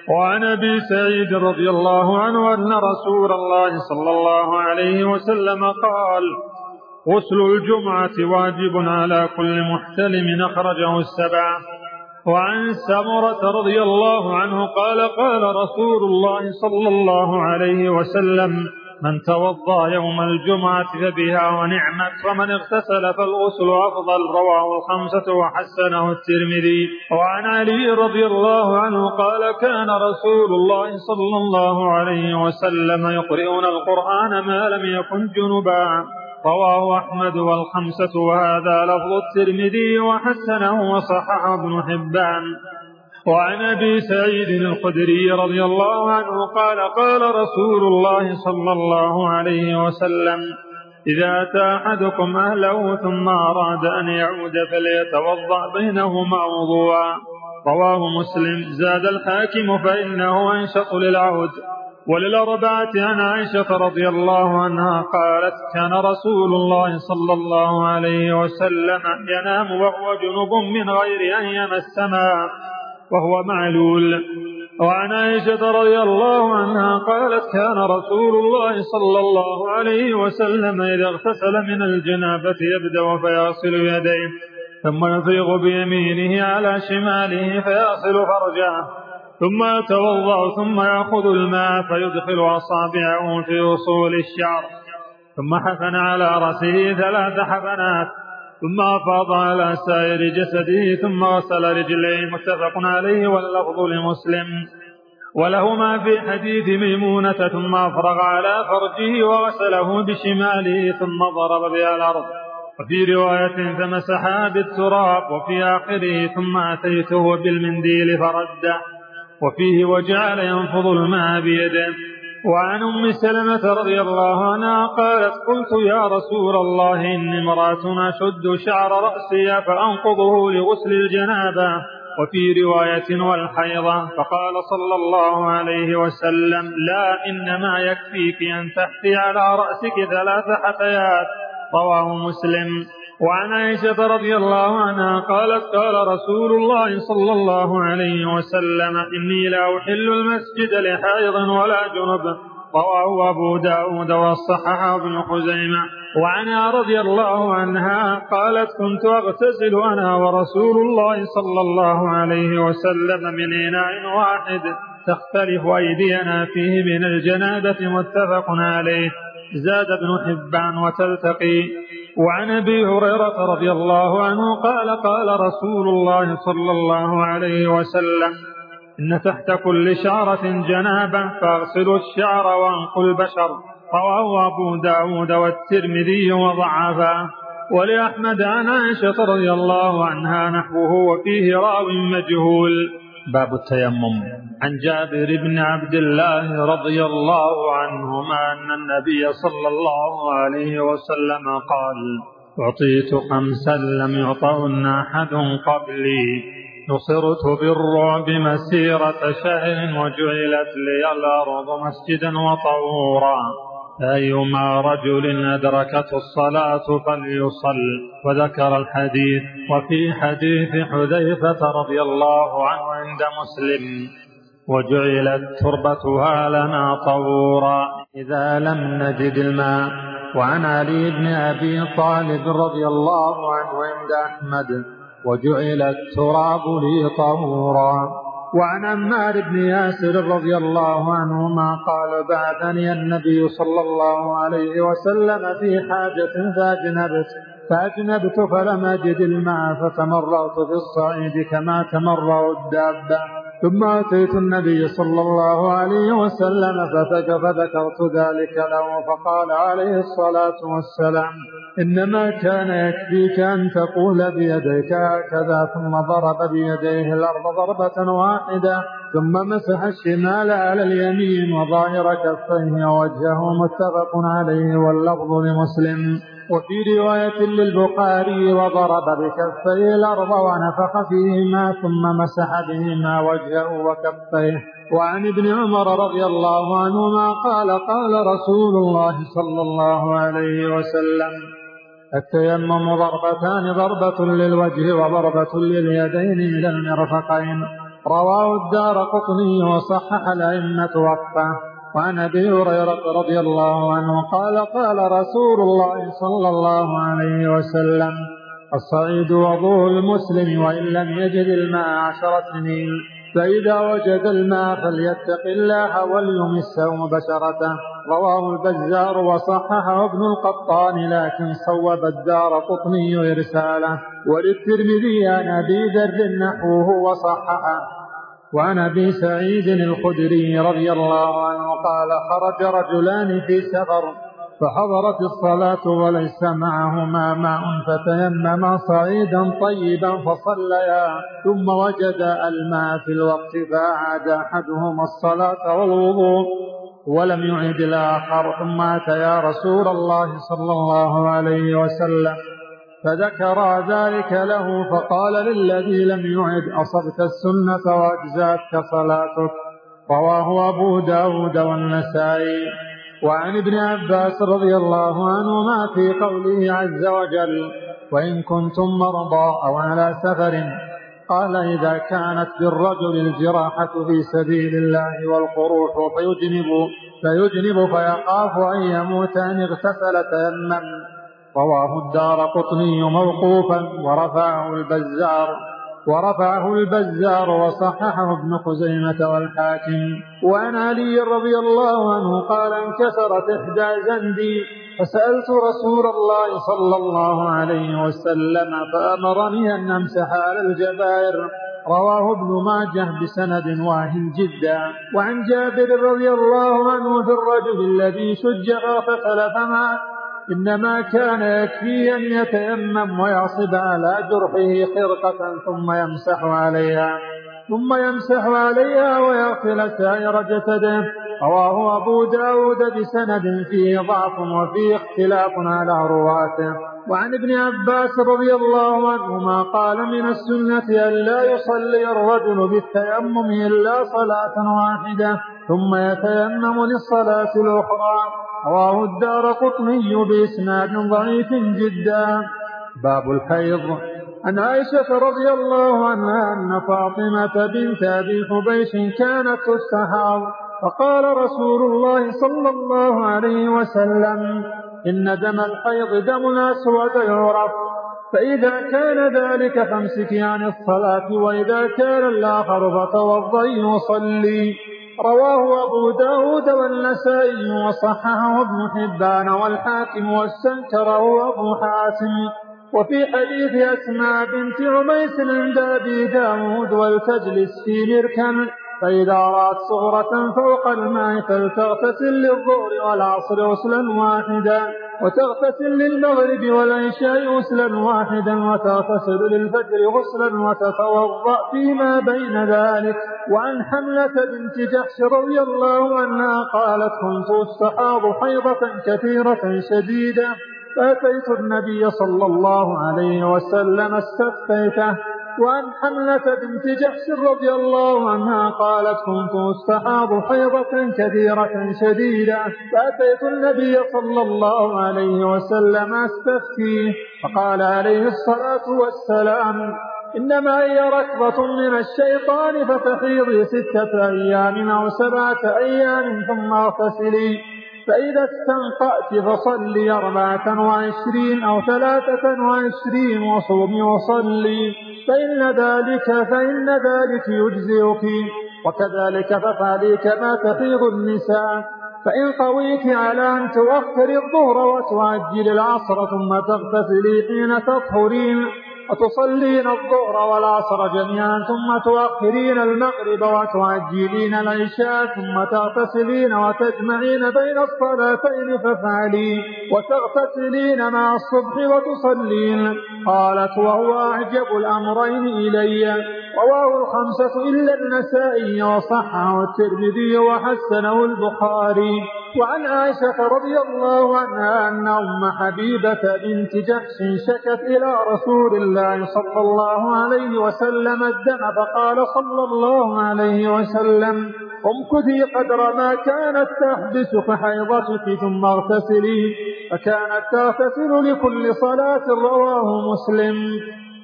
وعن أبي سعيد رضي الله عنه أن رسول الله صلى الله عليه وسلم قال غسل الجمعة واجب على كل محتلم أخرجه السبعة وعن سمرة رضي الله عنه قال قال رسول الله صلى الله عليه وسلم من توضأ يوم الجمعة فبها ونعمت ومن اغتسل فالغسل أفضل رواه الخمسة وحسنه الترمذي. وعن علي رضي الله عنه قال كان رسول الله صلى الله عليه وسلم يقرئون القرآن ما لم يكن جنبا. رواه أحمد والخمسة وهذا لفظ الترمذي وحسنه وصححه ابن حبان. وعن أبي سعيد الخدري رضي الله عنه قال قال رسول الله صلى الله عليه وسلم إذا أتى أحدكم أهله ثم أراد أن يعود فليتوضأ بينهما وضوءا. رواه مسلم. زاد الحاكم فإنه أنشط للعود. وللأربعة عن عائشة رضي الله عنها قالت كان رسول الله صلى الله عليه وسلم ينام وهو جنب من غير أن يمس ماء وهو معلول. وعن عائشة رضي الله عنها قالت كان رسول الله صلى الله عليه وسلم إذا اغتسل من الجنابة يبدأ فيغسل يديه ثم يفيغ بيمينه على شماله فيغسل فرجه. ثم يتوضأ ثم يأخذ الماء فيدخل أصابعه في أصول الشعر. ثم حفن على رأسه ثلاث حفنات. ثم أفاض على سائر جسده. ثم غسل رجليه. متفق عليه واللفظ لمسلم. ولهما في حديث ميمونة. ثم أفرغ على فرجه وغسله بشماله. ثم ضرب بها الأرض وفي رواية فمسحها بالتراب. وفي آخره ثم أتيته بالمنديل فرده. وفيه وجعل ينفض الماء بيده. وعن أم سلمة رضي الله عنها قالت قلت يا رسول الله إني امرأة أشد شعر رأسي فأنقضه لغسل الجنابة. وفي رواية والحيضه فقال صلى الله عليه وسلم لا إنما يكفيك أن تحتي على رأسك ثلاث حثيات. رواه مسلم. وعن عائشة رضي الله عنها قالت قال رسول الله صلى الله عليه وسلم إني لا أحل المسجد لحائض ولا جنب. رواه أبو داود وصححه ابن خزيمة. وعنها رضي الله عنها قالت كنت أغتسل أنا ورسول الله صلى الله عليه وسلم من إناء واحد تختلف أيدينا فيه من الجنابة متفق عليه. زاد ابن حبان وتلتقي. وعن أبي هريرة رضي الله عنه قال قال رسول الله صلى الله عليه وسلم إن تحت كل شعرة جنابة فاغسلوا الشعر وانقوا البشر. رواه أبو داود والترمذي وضعفا. ولأحمد عن عائشة رضي الله عنها نحوه وفيه راو مجهول. باب التيمم. عن جابر بن عبد الله رضي الله عنهما أن النبي صلى الله عليه وسلم قال أعطيت خمسا لم يعطهن أحد قبلي. نصرت بالرعب مسيرة شهر وجعلت لي الأرض مسجدا وطهورا. أيما رجل أدركته الصلاة فليصل وذكر الحديث وفي حديث حذيفة رضي الله عنه عند مسلم وجعلت تربتها لنا طهورا إذا لم نجد الماء. وعن علي بن أبي طالب رضي الله عنه عند أحمد وجعل التراب لي طهورا. وعن عمار بن ياسر رضي الله عنهما قال بعثني النبي صلى الله عليه وسلم في حاجة فأجنبت فأجنبت فلم أجد الماء فتمرغت في الصعيد كما تمرغ الدابة. ثم أتيت النبي صلى الله عليه وسلم فذكرت ذلك له فقال عليه الصلاة والسلام إنما كان يكفيك أن تقول بيديك هكذا ثم ضرب بيديه الأرض ضربة واحدة ثم مسح الشمال على اليمين وظاهر كفيه ووجهه متفق عليه واللفظ لمسلم. وفي رواية للبخاري وضرب بكفيه الأرض ونفخ فيهما ثم مسح بهما وجهه وكفيه. وعن ابن عمر رضي الله عنهما قال قال رسول الله صلى الله عليه وسلم التيمم ضربتان ضربة للوجه وضربة لليدين إلى المرفقين. رواه الدار قطني وصحح الأئمة وقفه. وعن أبي هريرة رضي الله عنه قال قال رسول الله صلى الله عليه وسلم الصعيد وضوء المسلم وإن لم يجد الماء عشر سنين فإذا وجد الماء فليتق الله وليمسه بشرته. رواه البزار وصححه ابن القطان لكن صوب الدار قطني إرساله وللترمذي عن أبي ذر نحوه وصححه. وعن أبي سعيد الخدري رضي الله عنه قال خرج رجلان في سفر فحضرت الصلاة وليس معهما ماء فتيمما صعيدا طيبا فصليا ثم وجد الماء في الوقت فأعاد أحدهما الصلاة والوضوء ولم يعد الآخر ثم أتيا رسول الله صلى الله عليه وسلم. فذكر ذلك له فقال للذي لم يعد أصبت السنة وأجزأتك صلاتك؟ رواه أبو داود والنسائي. وعن ابن عباس رضي الله عنهما في قوله عز وجل وإن كنتم مرضى أو على سفر قال إذا كانت بالرجل الجراحة في سبيل الله والقروح فيجنب فيجنب فيخاف أن يموت أن اغتسل تيمم. رواه الدار قطني موقوفا ورفعه البزار ورفعه البزار وصححه ابن خزيمة والحاكم. وعن علي رضي الله عنه قال انكسرت إحدى زندي فسألت رسول الله صلى الله عليه وسلم فأمرني أن أمسح على الجبائر. رواه ابن ماجه بسند واهن جدا. وعن جابر رضي الله عنه في الرجل الذي شج فغسل فمات إنما كان يكفي أن يتيمم ويعصب على جرحه خرقة ثم يمسح عليها ثم يمسح عليها ويغسل سائر جسده. رواه أبو داود بسند فيه ضعف وفيه اختلاف على رواته. وعن ابن عباس رضي الله عنهما قال من السنة أن لا يصلي الرجل بالتيمم إلا صلاة واحدة ثم يتيمم للصلاة الأخرى. رواه الدار قطني بإسناد ضعيف جدا. باب الحيض. عن عائشة رضي الله عنها أن فاطمة بنت أبي حبيش كانت تستحاض فقال رسول الله صلى الله عليه وسلم إن دم الحيض دم أسود يعرف فإذا كان ذلك فامسكي عن الصلاة وإذا كان الآخر فتوضئي وصلي رواه أبو داود والنسائي وصححه ابن حبان والحاكم واستنكره أبو حاتم. وفي حديث أسماء بنت عميس عند أبي داود ولتجلس في مركن فإذا رأت صغرة فوق الماء فلتغتسل للظهر والعصر غسلا واحدا وتغتسل للمغرب والعشاء غسلا واحدا وتغتسل للفجر غسلا وتتوضأ فيما بين ذلك. وعن حملة بنت جحش رضي الله عنها قالت كنت أستحاض حيضة كثيرة شديدة فأتيت النبي صلى الله عليه وسلم استفتيته وعن حملة بنت جحش رضي الله عنها قالت كنت أستحاض حيضة كثيرة شديدة فأتيت النبي صلى الله عليه وسلم أستفتيه فقال عليه الصلاة والسلام إنما هي ركضة من الشيطان فتحيضي ستة أيام أو سبعة أيام ثم أغتسلي فإذا استنقأت فصلي أربعة وعشرين أو ثلاثة وعشرين وصومي وصلي فإن ذلك فإن ذلك يجزئك. وكذلك فافعلي كما تفيض النساء. فإن قويت على أن توخر الظهر وتعجل العصر ثم تغتسلي حين تطهرين. وتصلين الظهر والعصر جميعا ثم تؤخرين المغرب وتعجلين العشاء ثم تغتسلين وتجمعين بين الصلاتين فافعلي وتغتسلين مع الصبح وتصلين. قالت وهو أعجب الأمرين إلي. رواه الخمسة إلا النسائي وصححه الترمذي وحسنه البخاري. وعن عائشة رضي الله عنها أن أم حبيبة بنت جحش شكت إلى رسول الله صلى الله عليه وسلم الدم فقال صلى الله عليه وسلم امكثي قدر ما كانت تحبسك حيضتك ثم اغتسلي فكانت تغتسل لكل صلاة رواه مسلم.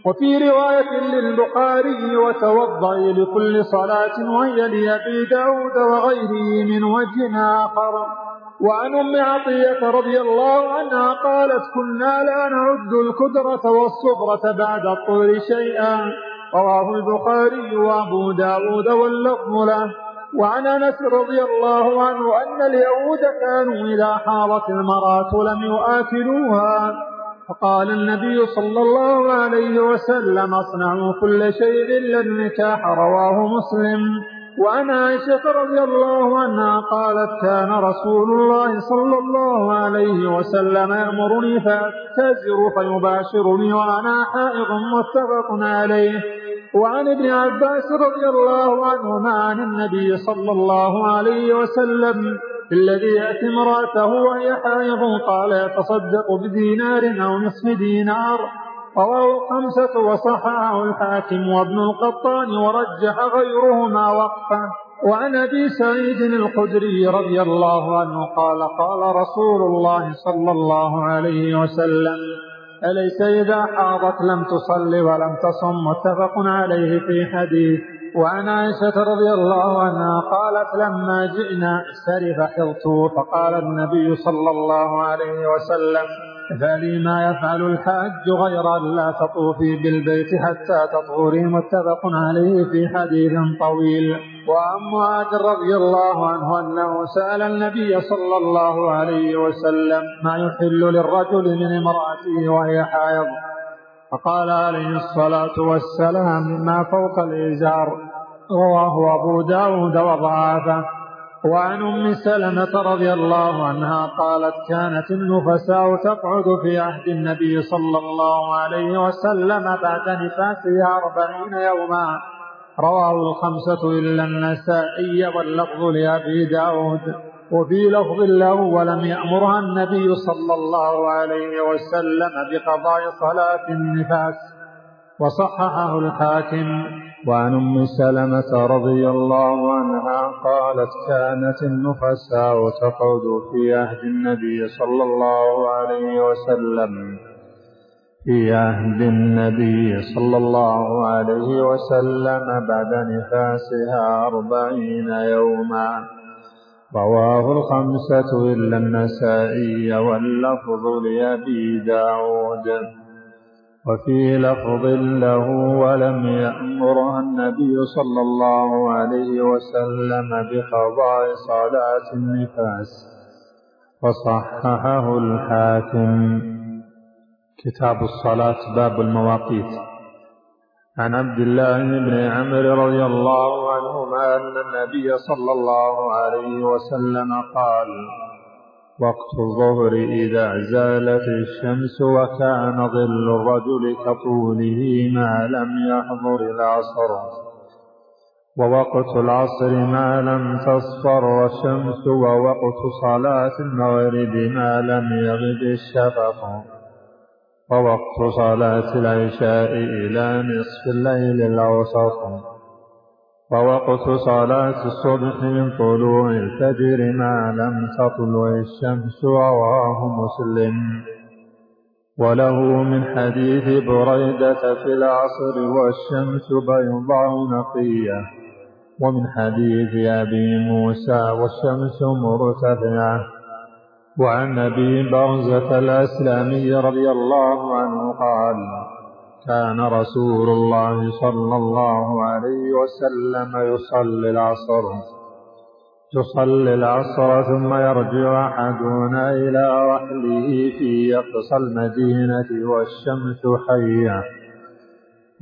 وفي رواية للبخاري وتوضئي لكل صلاة وهي لأبي داود وغيره من وجه آخر. وعن أم عطية رضي الله عنها قالت كنا لا نعد الكدرة والصبرة بعد الطول شيئا. رواه البخاري وأبو داود واللفظ له. وعن أنس رضي الله عنه أن اليهود كانوا إذا حارت المرأة لم يؤكلوها فقال النبي صلى الله عليه وسلم اصنعوا كل شيء إلا النكاح. رواه مسلم. وعن عائشة رضي الله عنها قالت كان رسول الله صلى الله عليه وسلم يأمرني فأتزر فيباشرني وأنا حائض متفق عليه. وعن ابن عباس رضي الله عنهما عن النبي صلى الله عليه وسلم الذي يأتي امرأته وهي حائض قال يتصدق بدينار أو نصف دينار. رواه خمسة وصححه الحاكم وابن القطان ورجح غيرهما وقفا. وعن أبي سعيد الخدري رضي الله عنه قال قال رسول الله صلى الله عليه وسلم أليس إذا حاضت لم تصل ولم تصم؟ متفق عليه في حديث. وعن عائشة رضي الله عنها قالت لما جئنا سرف حرت فقال النبي صلى الله عليه وسلم فلي ما يفعل الحاج غير أن لا تطوفي بالبيت حتى تطهري متفق عليه في حديث طويل. وعن معاذ رضي الله عنه أنه سأل النبي صلى الله عليه وسلم ما يحل للرجل من امرأته وهي حائض؟ فقال عليه الصلاة والسلام ما فوق الإزار. رواه أبو داود وضعافه. وعن أم سلمة رضي الله عنها قالت كانت النفساء تقعد في عهد النبي صلى الله عليه وسلم بعد نفاسها أربعين يوما. رواه الخمسة إلا النسائي واللفظ لأبي داود. وفي لفظ له ولم يأمرها النبي صلى الله عليه وسلم بقضاء صلاة النفاس. وصححه الحاكم. وعن أم سلمة رضي الله عنها قالت كانت النفساء تقعد في عهد النبي صلى الله عليه وسلم. في عهد النبي صلى الله عليه وسلم بعد نفاسها أربعين يوما. رواه الخمسة إلا النسائي واللفظ لأبي داود. وفي لفظ له ولم يأمرها النبي صلى الله عليه وسلم بقضاء صلاة النفاس وصححه الحاكم. كتاب الصلاة باب المواقيت. عن عبد الله بن عمرو رضي الله عنهما أن النبي صلى الله عليه وسلم قال وقت الظهر إذا زالت الشمس وكان ظل الرجل كطوله ما لم يحضر العصر. ووقت العصر ما لم تصفر الشمس ووقت صلاة المغرب ما لم يغب الشفق. ووقت صلاة العشاء إلى نصف الليل الأوسط ووقت صلاة الصبح من طلوع الفجر ما لم تطلع الشمس رواه مسلم. وله من حديث بريدة في العصر والشمس بيضاء نقية. ومن حديث أبي موسى والشمس مرتفعة. وعن أبي برزة الأسلامي رضي الله عنه قال كان رسول الله صلى الله عليه وسلم يصلي العصر. يصلي العصر ثم يرجع أحدنا إلى رحله في أقصى المدينة والشمس حية.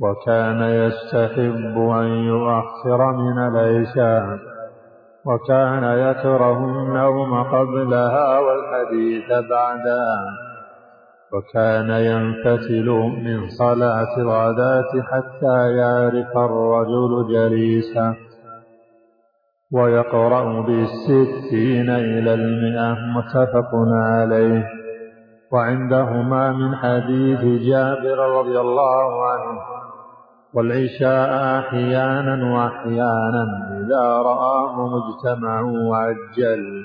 وكان يستحب أن يؤخر من العشاء. وكان يكره النوم قبلها والحديث بعدها. وكان ينفتل من صلاة الغداة حتى يعرف الرجل جليسا. ويقرأ بالستين إلى المئة متفق عليه. وعندهما من حديث جابر رضي الله عنه والعشاء أحيانا وأحيانا إذا رآهم اجتمعوا عجل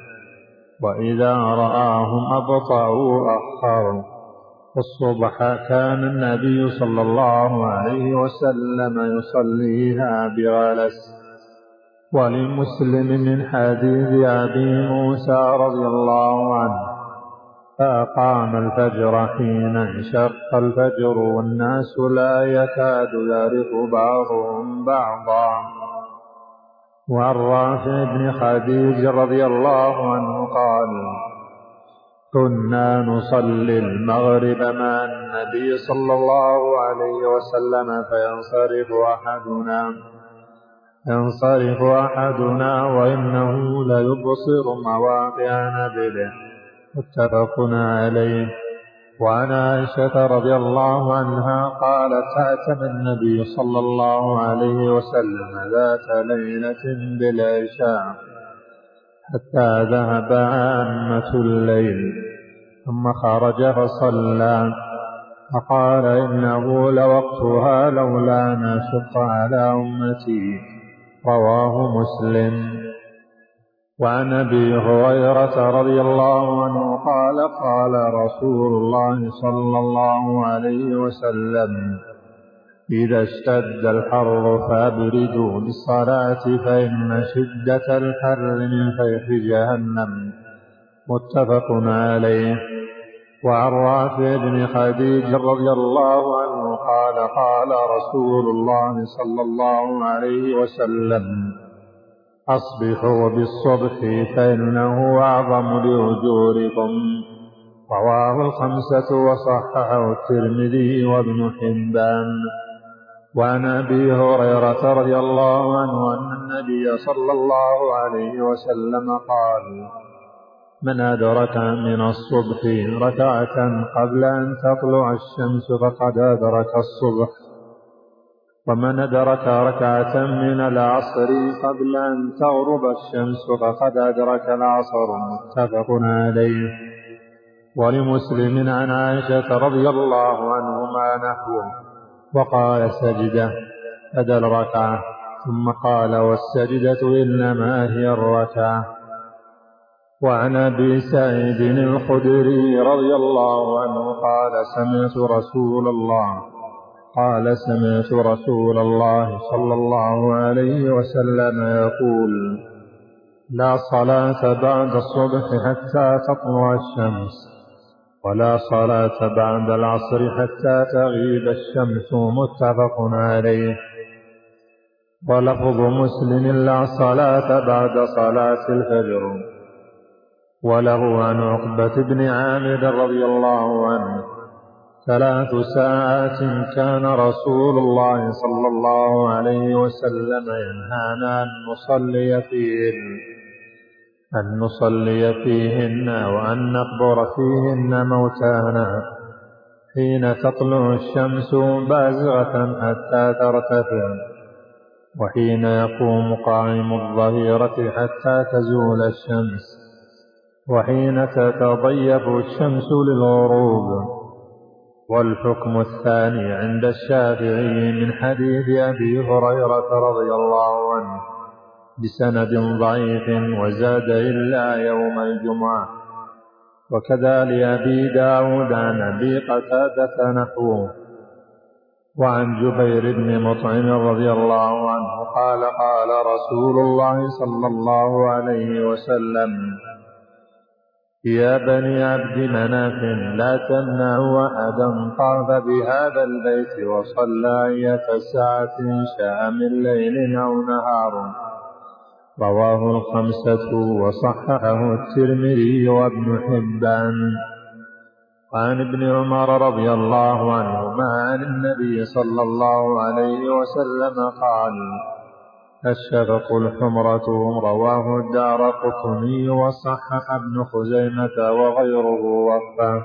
وإذا رآهم أبطأوا أخروا. والصبح كان النبي صلى الله عليه وسلم يصليها بغلس. ولمسلم من حديث أبي موسى رضي الله عنه فأقام الفجر حين انشق الفجر والناس لا يكاد يعرف بعضهم بعضا. وعن رافع بن خديج رضي الله عنه قال كنا نصلي المغرب مع النبي صلى الله عليه وسلم فينصرف أحدنا. ينصرف أحدنا وإنه ليبصر مواقع نبله متفق عليه. وعن عائشة رضي الله عنها قالت أتم النبي صلى الله عليه وسلم ذات ليلة بالعشاء حتى ذهب عامة الليل ثم خرج فصلى. فقال إنه لوقتها لولا أن أشق على أمتي رواه مسلم. وعن أبي هريرة رضي الله عنه قال قال رسول الله صلى الله عليه وسلم إذا اشتد الحر فأبردوا بالصلاة فإن شدة الحر من فيح جهنم. متفق عليه. وعن رافع بن خديج رضي الله عنه قال قال رسول الله صلى الله عليه وسلم أصبحوا بالصبح فإنه أعظم لأجوركم. رواه الخمسة وصححه الترمذي وابن حبان. وعن أبي هريرة رضي الله عنه أن النبي صلى الله عليه وسلم قال من أدرك من الصبح ركعة قبل أن تطلع الشمس فقد أدرك الصبح ومن أدرك ركعة من العصر قبل أن تغرب الشمس فقد أدرك العصر. متفق عليه. ولمسلم عن عائشة رضي الله عنهما نحوه. وقال سجدة بدل ركعة ثم قال والسجدة إنما هي الركعة. وعن أبي سعيد الخدري رضي الله عنه قال سمعت رسول الله قال سمعت رسول الله صلى الله عليه وسلم يقول لا صلاة بعد الصبح حتى تطلع الشمس. ولا صلاة بعد العصر حتى تغيب الشمس متفق عليه. ولفظ مسلم لا صلاة بعد صلاة الفجر. وله عن عقبة بن عامر رضي الله عنه ثلاث ساعات كان رسول الله صلى الله عليه وسلم ينهانا أن نصلي فيهن. أن نصلي فيهن وأن نقبر فيهن موتانا. حين تطلع الشمس بازغة حتى ترتفع وحين يقوم قائم الظهيرة حتى تزول الشمس وحين تتضيف الشمس للغروب. والحكم الثاني عند الشافعي من حديث أبي هريرة رضي الله عنه. بسند ضعيف وزاد إلا يوم الجمعة. وكذا لأبي داود عن أبي قتادة نحوه. وعن جبير بن مطعم رضي الله عنه قال قال رسول الله صلى الله عليه وسلم يا بني عبد مناف لا تمنعوا أحدا طاف بهذا البيت وصلى أية ساعة شاء من ليل أو نهار. رواه الخمسة وصححه الترمذي وابن حبان. وعن ابن عمر رضي الله عنهما عن النبي صلى الله عليه وسلم قال الشفق الحمرة رواه الدار قطني وصحح ابن خزيمة وغيره وفاه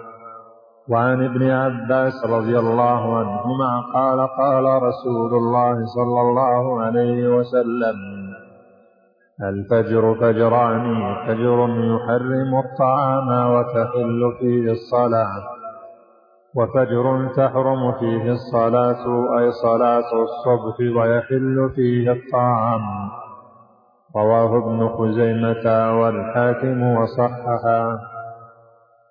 وعن ابن عباس رضي الله عنهما قال قال رسول الله صلى الله عليه وسلم الفجر فجران فجر يحرم الطعام وتحل فيه الصلاة. وفجر تحرم فيه الصلاة أي صلاة الصبح ويحل فيه الطعام. رواه ابن خزيمة والحاكم وصححا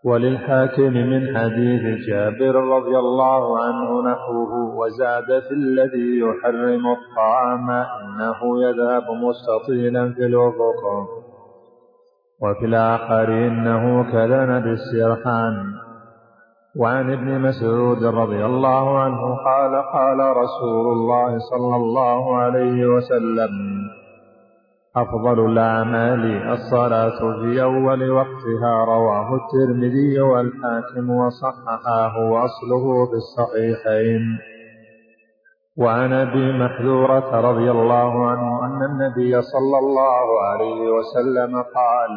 وللحاكم من حديث جابر رضي الله عنه نحوه وزاد في الذي يحرم الطعام إنه يذهب مستطيلا في الأفق وفي الآخر إنه كذنب السرحان وعن ابن مسعود رضي الله عنه قال قال رسول الله صلى الله عليه وسلم أفضل الأعمال الصلاة في أول وقتها رواه الترمذي والحاكم وصححاه وأصله في الصحيحين. وعن أبي محذورة رضي الله عنه أن النبي صلى الله عليه وسلم قال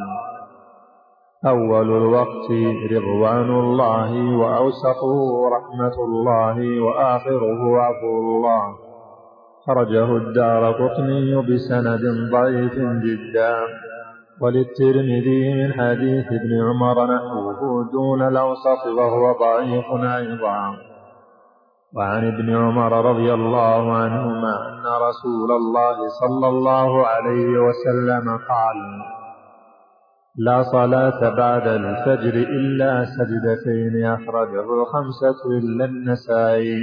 أول الوقت رضوان الله وأوسطه رحمة الله وآخره عفو الله. خرجه الدار قطني بسند ضعيف جدا. وللترمذي من حديث ابن عمر نحوه دون الأوسط وهو ضعيف أيضا. وعن ابن عمر رضي الله عنهما أن رسول الله صلى الله عليه وسلم قال لا صلاة بعد الفجر إلا سجدتين أخرجه خمسة إلا النسائي.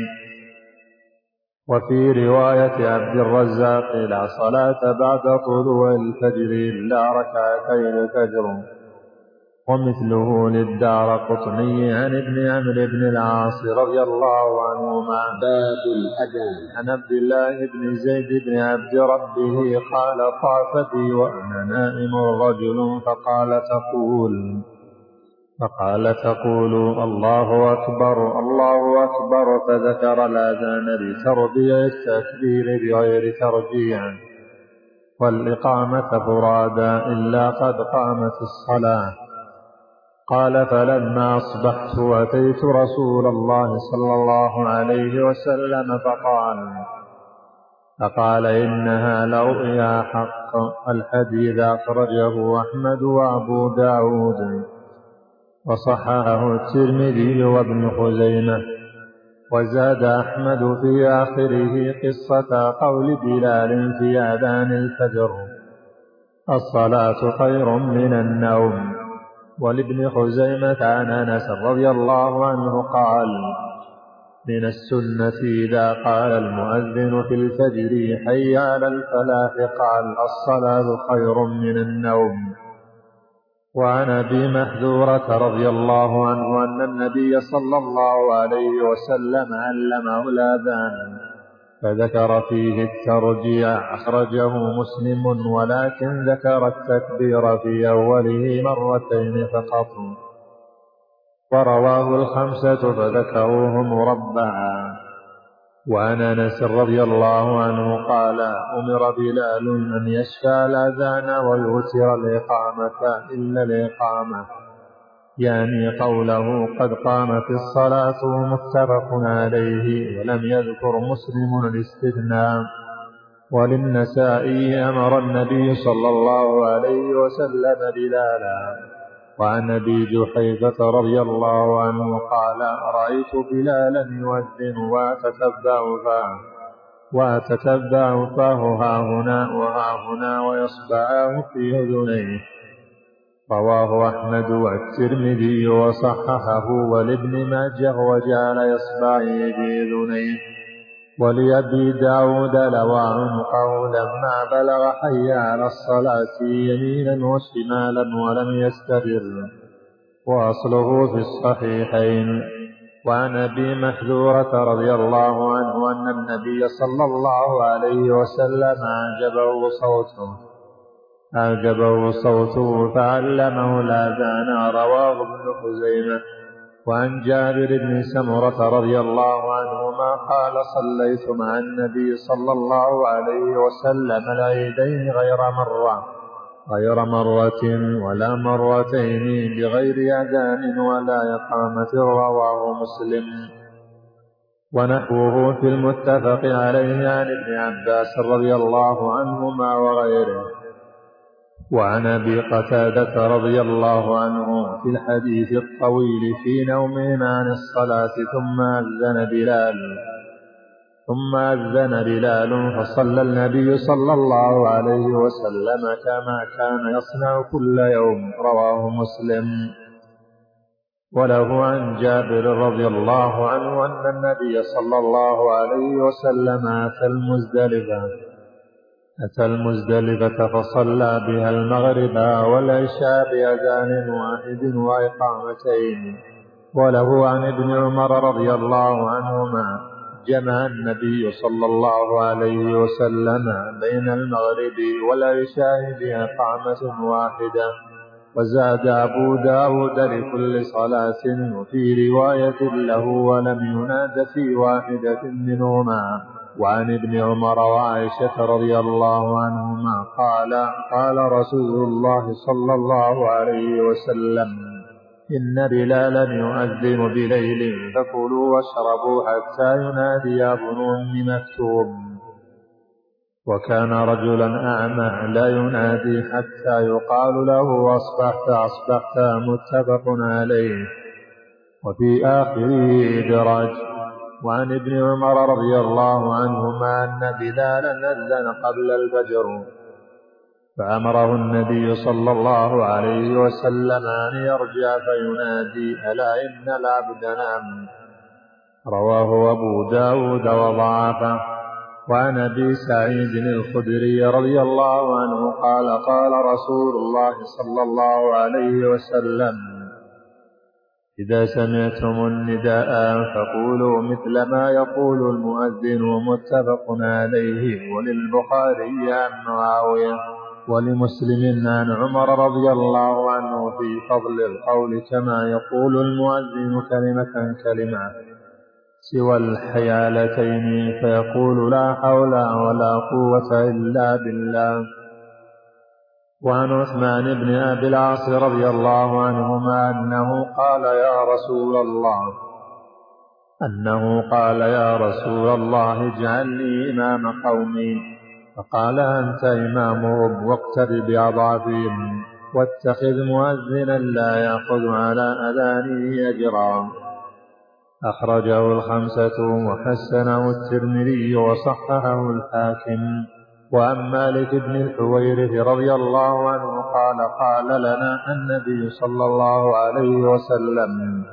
وفي رواية عبد الرزاق لا صلاة بعد طلوع الفجر إلا ركعتي الفجر ومثله للدار قطني عن ابن عمرو بن العاص رضي الله عنهما. باب الأذان. عن عبد الله بن زيد بن عبد ربه قال طاف بي وأنا نائم رجل فقال تقول فقال تقول الله أكبر الله أكبر فذكر الأذان لتربية التكبير بغير ترجيع والإقامة فرادا إلا قد قامت الصلاة. قال فلما أصبحت أتيت رسول الله صلى الله عليه وسلم فقال فقال إنها لرؤيا حق الحديث أخرجه أحمد وأبو داود. وصححه الترمذي وابن خزيمة وزاد أحمد في آخره قصة قول بلال في آذان الفجر الصلاة خير من النوم. ولابن خزيمة عن أنس رضي الله عنه قال من السنة إذا قال المؤذن في الفجر حي على الفلاح قال الصلاة خير من النوم. وعن أبي محذورة رضي الله عنه أن النبي صلى الله عليه وسلم علمه الآذان فذكر فيه الترجيع أخرجه مسلم ولكن ذكر التكبير في أوله مرتين فقط. ورواه الخمسة فذكروه مربعا وعن أنس رضي الله عنه قال أمر بلال أن يشفى الأذان ويوتر الإقامة إلا الإقامة. يعني قوله قد قامت الصلاة متفق عليه ولم يذكر مسلم الاستثناء. وللنسائي أمر النبي صلى الله عليه وسلم بلالا. وعن أبي جحيفة رضي الله عنه قال رأيت بلالا يؤذن وأتتبع فاه وأتتبع فاه ها هنا وها هنا ويصبعاه في أذنيه. رواه أحمد والترمذي وصححه ولابن ماجه وجعل يصبعه في أذنيه. ولأبي داود لوى عنقه لما بلغ حي على الصلاة يمينا وشمالا ولم يستدر وأصله في الصحيحين. وعن أبي محذورة رضي الله عنه أن النبي صلى الله عليه وسلم أعجبه صوته. أعجبه صوته فعلمه الآذان رواه ابن خزيمة. وعن جابر بن سمرة رضي الله عنهما قال صليت مع النبي صلى الله عليه وسلم العيدين غير مرة غير مرة ولا مرتين بغير أذان ولا إقامة رواه مسلم. ونحوه في المتفق عليه عن ابن عباس رضي الله عنهما وغيره. وعن أبي قتادة رضي الله عنه في الحديث الطويل في نومهم عن الصلاة ثم أذن بلال ثم أذن بلال فصلى النبي صلى الله عليه وسلم كما كان يصنع كل يوم رواه مسلم. وله عن جابر رضي الله عنه أن النبي صلى الله عليه وسلم آتى المزدلفة. أتى المزدلفة فصلى بها المغرب والعشاء بأذان واحد وإقامتين. وله عن ابن عمر رضي الله عنهما جمع النبي صلى الله عليه وسلم بين المغرب والعشاء بإقامة واحدة وزاد أبو داود لكل صلاة وفي رواية له ولم يناد في واحدة منهما. وعن ابن عمر وعائشة رضي الله عنهما قال قال رسول الله صلى الله عليه وسلم إن بلالا يؤذن بليل فكلوا واشربوا حتى ينادي ابن أم مكتوم. وكان رجلا أعمى لا ينادي حتى يقال له أصبحت أصبحت متفق عليه. وفي آخره إدراج. وعن ابن عمر رضي الله عنهما أن بلالا أذن قبل الفجر. فأمره النبي صلى الله عليه وسلم أن يرجع فينادي ألا إن العبد نام؟ رواه أبو داود وضعفه. وعن أبي سعيد الخدري رضي الله عنه قال قال رسول الله صلى الله عليه وسلم إذا سمعتم النداء فقولوا مثل ما يقول المؤذن متفق عليه وللبخاري عن معاوية ولمسلم عن عمر رضي الله عنه في فضل القول كما يقول المؤذن كلمة كلمة سوى الحيالتين فيقول لا حول ولا قوة إلا بالله. وعن عثمان بن أبي العاص رضي الله عنهما أنه قال يا رسول الله أنه قال يا رسول الله اجعل لي إمام قومي. فقال أنت إمامهم واقتد بأضعافهم واتخذ مؤذنا لا يأخذ على أذانه أجرا. أخرجه الخمسة وحسنه الترمذي وصححه الحاكم. وعن مالك بن الحويرث رضي الله عنه قال قال لنا النبي صلى الله عليه وسلم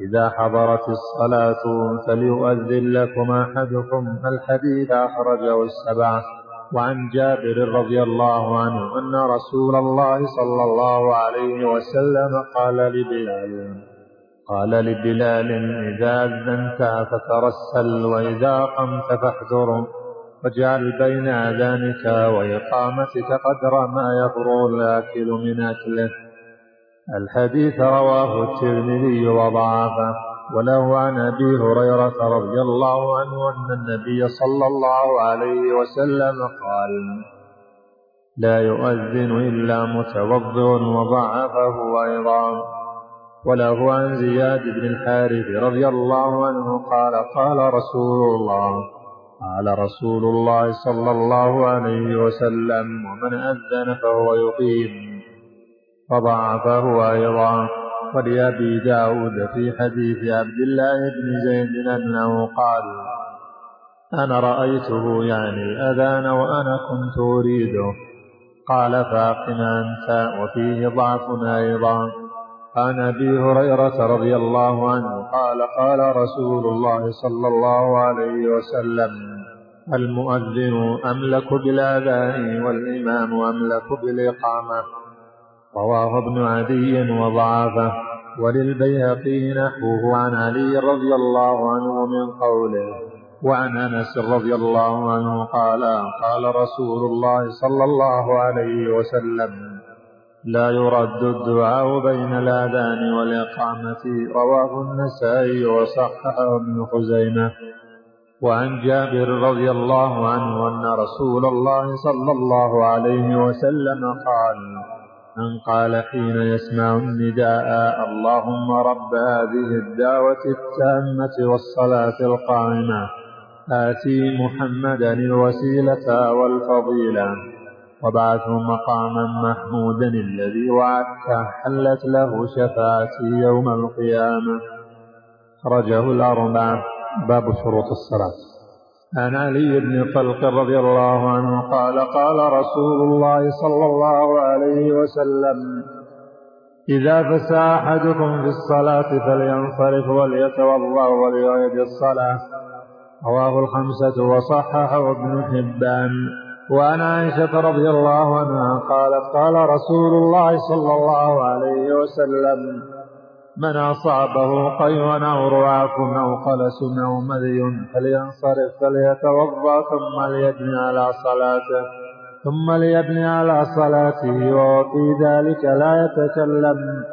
إذا حضرت الصلاة فليؤذن لكم أحدكم. الحديث أخرجه السبعة وعن جابر رضي الله عنه أن رسول الله صلى الله عليه وسلم قال لبلال قال لبلال إذا أذنت فترسل وإذا قمت فاحذر. واجعل بين آذانك وإقامتك قدر ما يفرغ الآكل من أكله. الحديث رواه الترمذي وضعفه وله عن أبي هريرة رضي الله عنه أن النبي صلى الله عليه وسلم قال لا يؤذن إلا متوضئ وضعفه أيضا. وله عن زياد بن الحارث رضي الله عنه قال قال رسول الله قال رسول الله صلى الله عليه وسلم ومن أذن فهو يقيم فضعفه أيضا. ولأبي داود في حديث عبد الله بن زيد أنه قال أنا رأيته يعني الأذان وأنا كنت أريده. قال فاقم أنت وفيه ضعف أيضا. عن أبي هريرة رضي الله عنه قال قال رسول الله صلى الله عليه وسلم المؤذن أملك بالآذان والإمام أملك بالإقامة. رواه ابن عدي وضعفه. وللبيهقي نحوه عن علي رضي الله عنه من قوله. وعن أنس رضي الله عنه قال قال رسول الله صلى الله عليه وسلم لا يرد الدعاء بين الآذان والإقامة. رواه النسائي وصححه ابن خزيمة. وعن جابر رضي الله عنه أن رسول الله صلى الله عليه وسلم قال من قال حين يسمع النداء اللهم رب هذه الدعوة التامة والصلاة القائمة آتي محمدا الوسيلة والفضيلة وبعثه مقاما محمودا الذي وعدته حلت له شفاعتي يوم القيامة. خرجه الأربعة. باب شروط الصلاة. عن علي بن طلق رضي الله عنه قال قال رسول الله صلى الله عليه وسلم إذا فسى أحدكم في الصلاة فلينصرف وليتوضأ وليعيد الصلاة. رواه الخمسة وصححه ابن حبان. وعن عائشة رضي الله عنها قالت قال رسول الله صلى الله عليه وسلم من أصابه قيء أو رعاف أو قلس أو مذي فلينصرف فليتوضأ ثم ليبني على صلاته ثم ليبني على صلاته وفي ذلك لا يتكلم.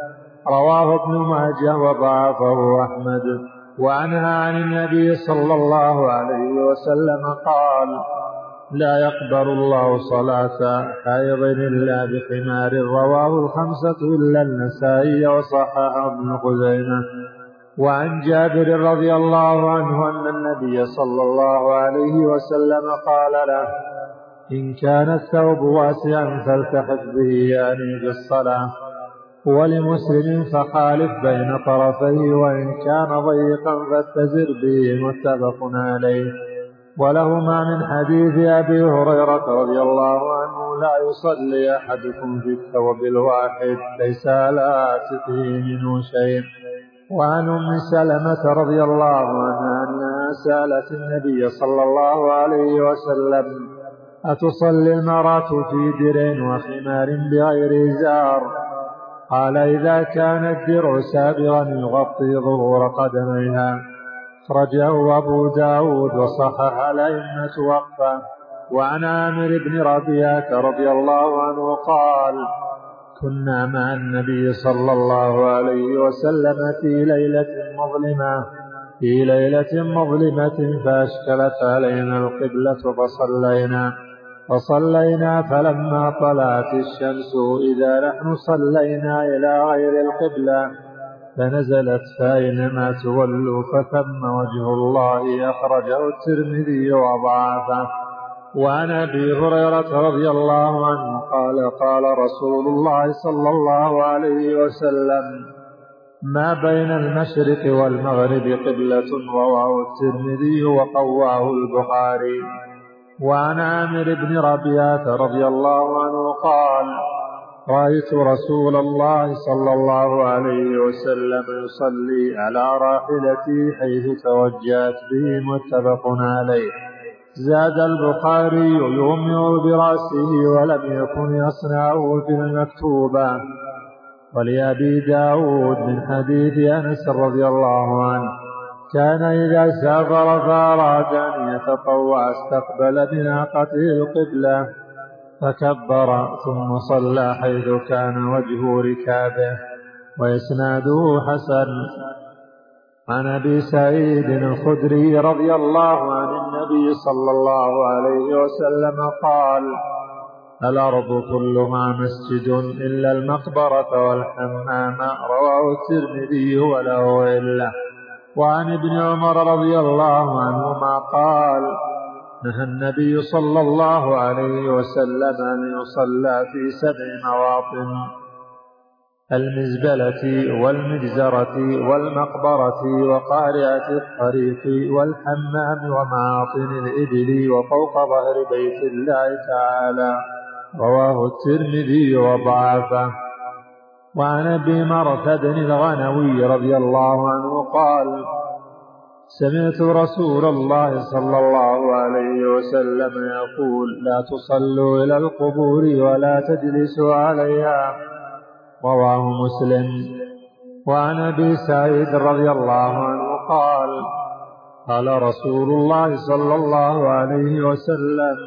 رواه ابن ماجه وضعفه أحمد. وعنها عن النبي صلى الله عليه وسلم قال لا يقبل الله صلاة حائض إلا بخمار رواه الخمسة إلا النسائي وصححه ابن خزيمة. وعن جابر رضي الله عنه أن النبي صلى الله عليه وسلم قال له إن كان الثوب واسعا فالتحف به يعني بالصلاة ولمسلم فخالف بين طرفيه وإن كان ضيقا فاتزر به متفق عليه. ولهما من حديث أبي هريرة رضي الله عنه لا يصلي أحدكم في الثوب الواحد ليس على عاتقه منه شيء. وعن أم سلمة رضي الله عنها أنها سألت النبي صلى الله عليه وسلم أتصلي المرأة في درع وخمار بغير إزار قال إذا كان الدرع سابغا يغطي ظهور قدميها. أخرجه أبو داود وصحح الأئمة وقفه وعن عامر بن ربيعة رضي الله عنه قال كنا مع النبي صلى الله عليه وسلم في ليلة مظلمة في ليلة مظلمة فأشكلت علينا القبلة فصلينا فصلينا فلما طلعت الشمس إذا نحن صلينا إلى غير القبلة فنزلت فأينما تولوا فثم وجه الله أخرجه الترمذي وضعفه وعن أبي هريرة رضي الله عنه قال قال رسول الله صلى الله عليه وسلم ما بين المشرق والمغرب قبلة رواه الترمذي وقواه البخاري. وعن عامر بن ربيعة رضي الله عنه قال رأيت رسول الله صلى الله عليه وسلم يصلي على راحلتي حيث توجهت به متفق عليه. زاد البخاري يؤمر برأسه ولم يكن يصنعه في المكتوبة. ولأبي داود من حديث أنس رضي الله عنه كان إذا سافر فأراد أن يتطوع استقبل بناقته القبلة. فكبر ثم صلى حيث كان وجه ركابه وإسناده حسن. عن أبي سعيد الخدري رضي الله عن النبي صلى الله عليه وسلم قال الأرض كلها مسجد إلا المقبرة والحمام رواه الترمذي وله الا وعن ابن عمر رضي الله عنهما قال نهى النبي صلى الله عليه وسلم أن يصلى في سبع مواطن المزبلة والمجزرة والمقبرة وقارعة الطريق والحمام ومعاطن الإبل وفوق ظهر بيت الله تعالى رواه الترمذي وضعفه. وعن أبي مرثد الغنوي رضي الله عنه قال سمعت رسول الله صلى الله عليه وسلم يقول لا تصلوا إلى القبور ولا تجلسوا عليها. رواه مسلم. وعن أبي سعيد رضي الله عنه قال قال رسول الله صلى الله عليه وسلم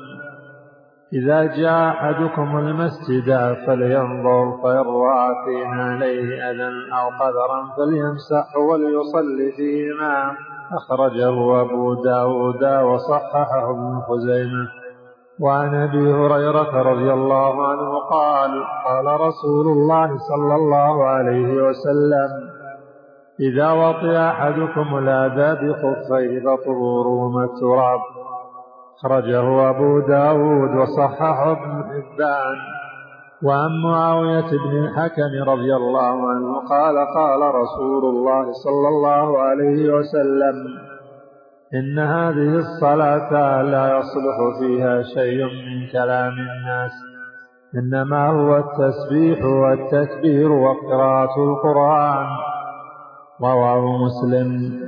إذا جاء أحدكم المسجد فلينظر فإن رأى عليه أذى أو قدرا فليمسح وليصلي فيهما. أخرجه أبو داود وصححه ابن خزيمة. وعن أبي هريرة رضي الله عنه قال قال رسول الله صلى الله عليه وسلم إذا وطئ أحدكم الأذى بخفيه فطهورهما التراب. أخرجه أبو داود وصححه ابن حبان. وعن معاوية بن الحكم رضي الله عنه قال قال رسول الله صلى الله عليه وسلم إن هذه الصلاة لا يصلح فيها شيء من كلام الناس إنما هو التسبيح والتكبير وقراءة القرآن رواه مسلم.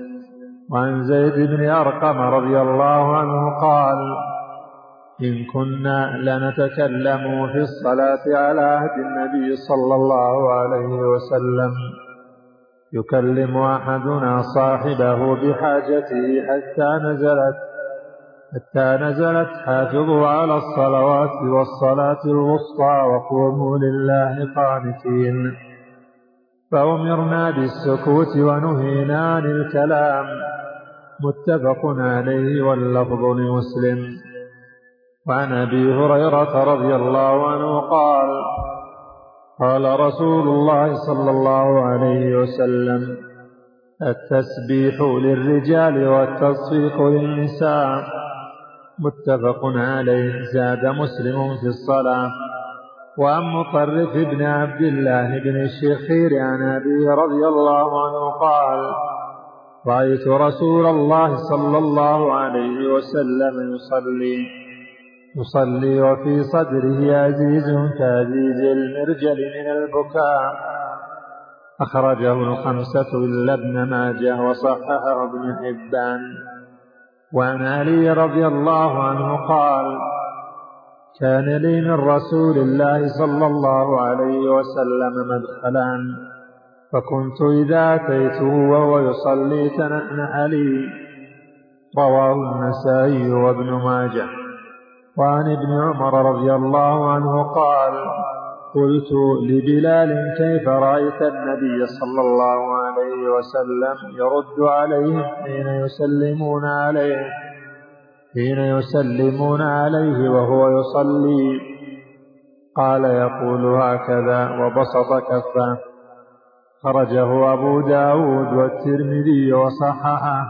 وعن زيد بن أرقم رضي الله عنه قال إن كنا لنتكلم في الصلاة على عهد النبي صلى الله عليه وسلم. يكلم أحدنا صاحبه بحاجته حتى نزلت حتى نزلت حافظوا على الصلوات والصلاة الوسطى وقوموا لله قانتين. فأمرنا بالسكوت ونهينا عن الكلام. متفق عليه واللفظ لمسلم. وعن أبي هريرة رضي الله عنه قال قال رسول الله صلى الله عليه وسلم التسبيح للرجال والتصفيق للنساء. متفق عليه زاد مسلم في الصلاة. وعن مطرف بن عبد الله بن الشخير عن أبي رضي الله عنه قال رأيت رسول الله صلى الله عليه وسلم يصلي. يصلي وفي صدره عزيز كعزيز المرجل من البكاء. أخرجه الخمسة إلا ابن ماجه وصححه ابن حبان. وعن علي رضي الله عنه قال كان لي من رسول الله صلى الله عليه وسلم مدخلا فكنت إذا أتيته وهو يصلي تنحنح لي رواه النسائي وابن ماجه. وعن ابن عمر رضي الله عنه قال قلت لبلال كيف رأيت النبي صلى الله عليه وسلم يرد عليهم حين يسلمون عليه؟ حين يسلمون عليه وهو يصلي. قال يقول هكذا وبسط كفه. خرجه أبو داود والترمذي وصححه.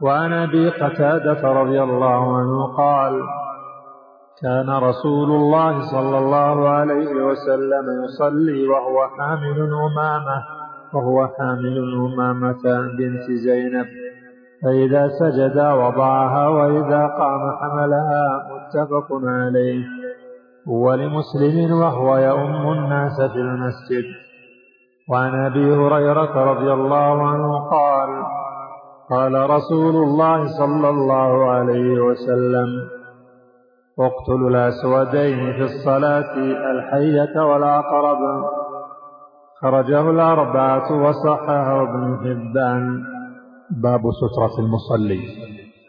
وعن أبي قتادة رضي الله عنه قال كان رسول الله صلى الله عليه وسلم يصلي وهو حامل أمامة وهو حامل أمامة بنت زينب. فإذا سجد وضعها وإذا قام حملها متفق عليه. ولمسلم وهو يؤم الناس في المسجد. وعن أبي هريرة رضي الله عنه قال قال رسول الله صلى الله عليه وسلم اقتلوا الأسودين في الصلاة الحية والعقرب خرجه الأربعة وصححه ابن حبان. باب سترة المصلي.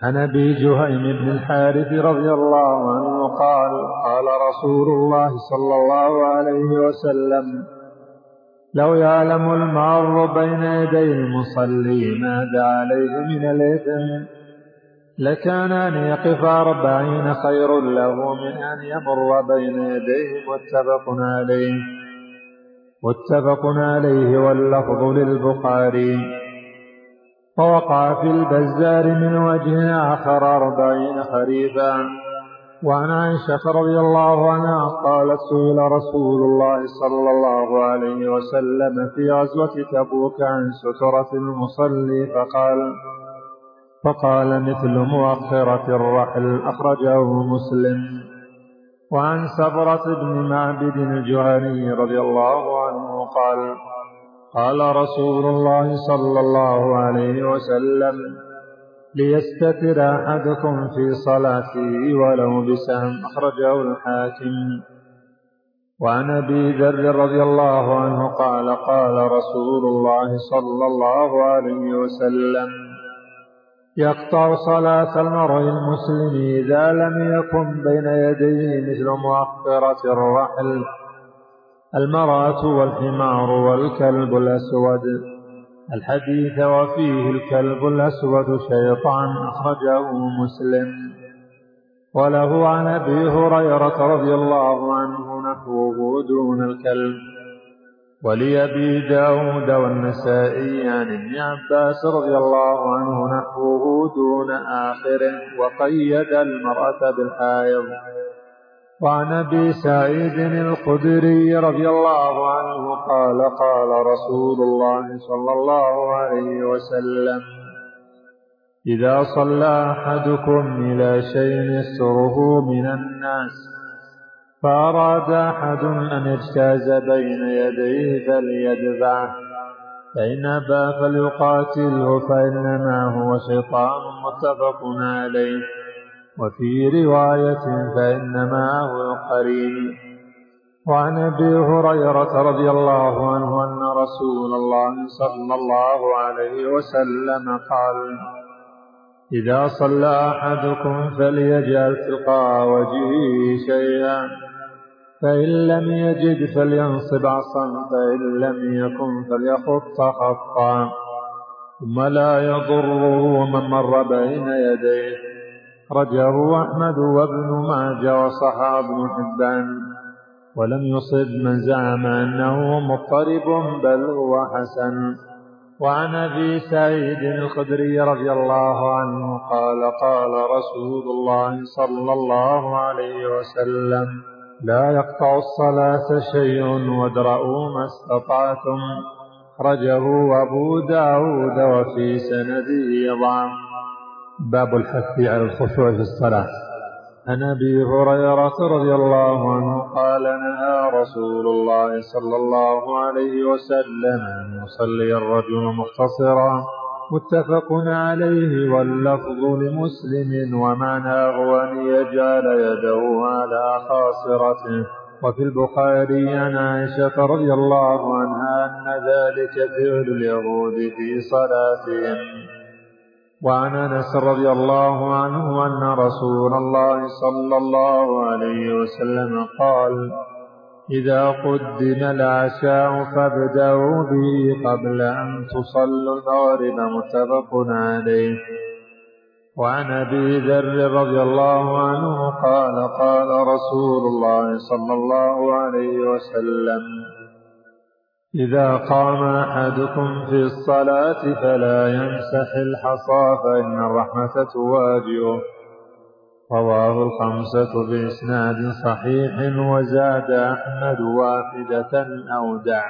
عن أبي جهيم بن الحارث رضي الله عنه قال قال رسول الله صلى الله عليه وسلم لو يعلم المار بين يدي المصلي ماذا عليه من الإثم لكان أن يقف أربعين خير له من أن يمر بين يديه متفق عليه. متفق عليه واللفظ للبخاري. فوقع في البزار من وجه آخر أربعين خريفا. وعن عائشة رضي الله عنها قالت سئل رسول الله صلى الله عليه وسلم في غزوة تبوك عن سترة المصلي فقال فقال مثل مؤخرة الرحل أخرجه مسلم. وعن سبرة بن معبد الجهني رضي الله عنه قال قال رسول الله صلى الله عليه وسلم ليستتر أحدكم في صلاته ولو بسهم. أخرجه الحاكم. وعن أبي ذر رضي الله عنه قال قال رسول الله صلى الله عليه وسلم يقطع صلاة المرء المسلم إذا لم يكن بين يديه مثل مؤخرة الرحل. المرأة والحمار والكلب الأسود. الحديث وفيه الكلب الأسود شيطان أخرجه مسلم. وله عن أبي هريرة رضي الله عنه نحوه دون الكلب. ولأبي داود والنسائي عن ابن عباس رضي الله عنه نحوه دون آخره وقيد المرأة بالحائض. وعن أبي سعيد الخدري رضي الله عنه قال قال رسول الله صلى الله عليه وسلم إذا صلى أحدكم إلى شيء يستره من الناس فأراد أحد أن يجتاز بين يديه فليدفعه فإن أبى فليقاتله فإنما هو شيطان متفق عليه. وفي رواية فإنما هو قرين. وعن أبي هريرة رضي الله عنه أن رسول الله صلى الله عليه وسلم قال إذا صلى أحدكم فليجعل تلقاء وجهه شيئا فإن لم يجد فلينصب عصا فإن لم يكن فليخط خطا. ثم لا يضره من مر بين يديه. رجه أحمد وابن ماجه وصحى ابن حبان. ولم يصب من زعم أنه مضطرب بل هو حسن. وعن أبي سعيد الخدري رضي الله عنه قال قال رسول الله صلى الله عليه وسلم لا يقطع الصلاة شيء وادرأوا ما استطعتم. أخرجه أبو داود وفي سنده ضعف باب الحث على الخشوع في الصلاة. عن أبي هريرة رضي الله عنه قال نهى رسول الله صلى الله عليه وسلم أن يصلي الرجل مختصرا. متفق عليه واللفظ لمسلم ومعناه ان يجعل يده على خاصرته. وفي البخاري عن عائشة رضي الله عنها أن ذلك فعل اليهود في صلاتهم. وعن أنس رضي الله عنه أن رسول الله صلى الله عليه وسلم قال إذا قدم العشاء فابدأوا به قبل أن تصلوا المغرب متفق عليه. وعن أبي ذر رضي الله عنه قال قال رسول الله صلى الله عليه وسلم إذا قام أحدكم في الصلاة فلا يمسح الحصى فإن الرحمة تواجهه. رواه الخمسة بإسناد صحيح وزاد أحمد واحدة أو دع.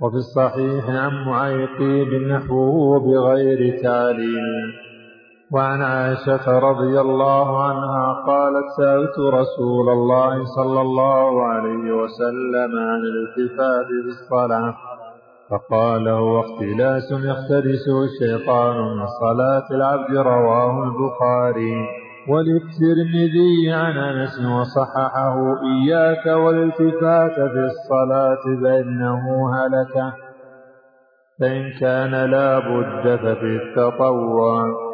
وفي الصحيح عن معيقي نحوه بغير تعليل. وعن عائشة رضي الله عنها قالت سألت رسول الله صلى الله عليه وسلم عن الالتفات في الصلاة فقال هو اختلاس يختلسه الشيطان من صلاة العبد رواه البخاري. وللترمذي عن أنس وصححه إياك والالتفات في الصلاة فإنه هلك فإن كان لا بد ففي التطوع.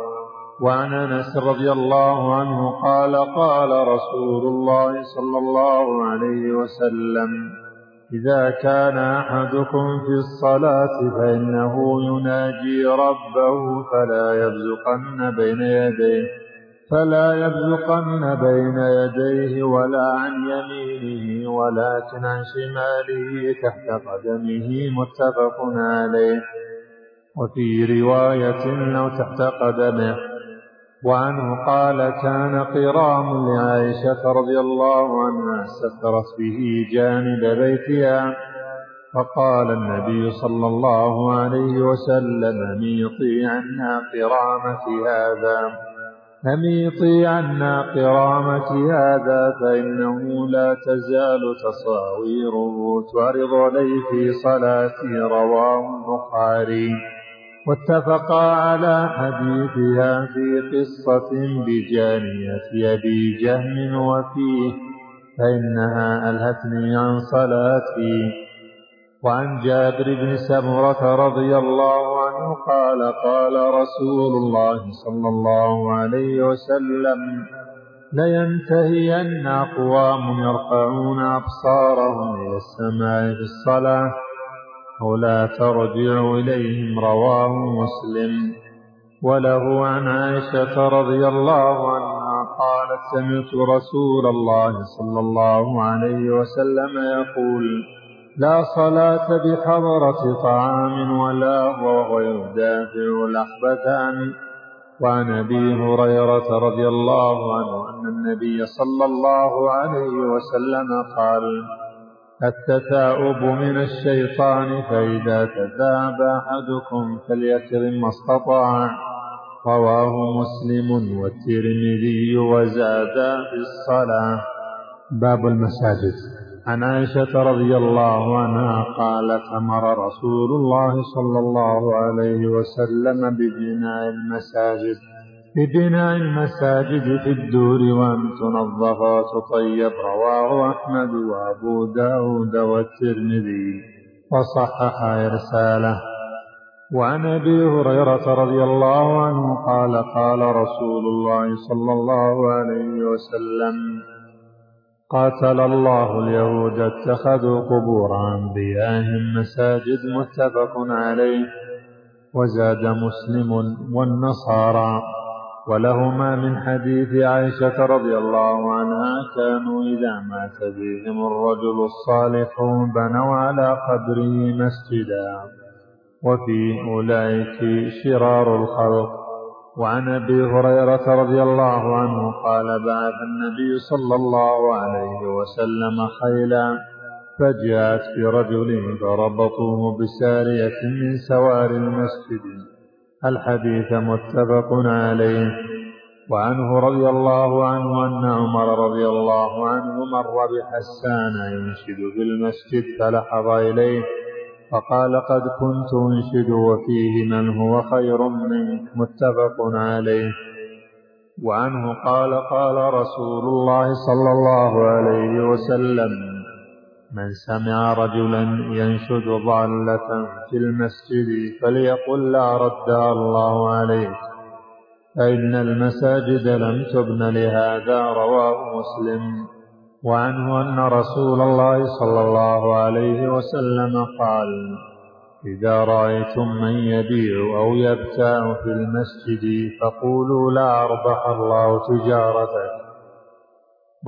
وعن أنس رضي الله عنه قال قال رسول الله صلى الله عليه وسلم إذا كان أحدكم في الصلاة فإنه يناجي ربه فلا يبزقن بين يديه. فلا يبزقن بين يديه ولا عن يمينه ولكن عن شماله تحت قدمه متفق عليه. وفي رواية أو تحت قدمه. وعنه قال كان قرام لعائشة رضي الله عنها سترت به جانب بيتها. فقال النبي صلى الله عليه وسلم ميطي عنا قرامة هذا؟ أميطي عنا قرامة هذا فإنه لا تزال تصاويره تعرض عليه في صلاتي رواه البخاري. واتفقا على حديثها في قصة بجانية أبي جهم وفيه فإنها ألهتني عن صلاتي. وعن جابر بن سمرة رضي الله عنه قال قال رسول الله صلى الله عليه وسلم لينتهين أقوام يرفعون أبصارهم إلى السماء في الصلاة لا ترجع إليهم رواه مسلم. وله عن عائشة رضي الله عنها قالت سمعت رسول الله صلى الله عليه وسلم يقول لا صلاة بحضرة طعام ولا هو يدافع الأخبثان وعن أبي هريرة رضي الله عنه أن النبي صلى الله عليه وسلم قال التثاؤب من الشيطان فإذا تثاب أحدكم فليكرم ما استطاع. رواه مسلم والترمذي وزاد في الصلاة. باب المساجد. عن عائشة رضي الله عنها قالت أمر رسول الله صلى الله عليه وسلم ببناء المساجد ببناء المساجد في الدور وأن تنظف وتطيب. رواه أحمد وأبو داود والترمذي وصحح إرساله. وعن أبي هريرة رضي الله عنه قال قال رسول الله صلى الله عليه وسلم قاتل الله اليهود اتخذوا قبور أنبيائهم مساجد متفق عليه وزاد مسلم والنصارى. ولهما من حديث عائشة رضي الله عنها كانوا إذا مات بهم الرجل الصالح بنوا على قبره مسجدا. وفي أولئك شرار الخلق. وعن أبي هريرة رضي الله عنه قال بعث النبي صلى الله عليه وسلم خيلا فجاءت برجل فربطوه بسارية من سوار المسجد. الحديث متفق عليه. وعنه رضي الله عنه أن عمر رضي الله عنه مر بحسان ينشد في المسجد فلحظ إليه فقال قد كنت أنشد وفيه من هو خير منك متفق عليه. وعنه قال قال رسول الله صلى الله عليه وسلم من سمع رجلا ينشد ضالة في المسجد فليقل لا ردها الله عليك فإن المساجد لم تبن لهذا رواه مسلم. وعنه أن رسول الله صلى الله عليه وسلم قال إذا رأيتم من يبيع أو يبتاع في المسجد فقولوا لا أربح الله تجارتك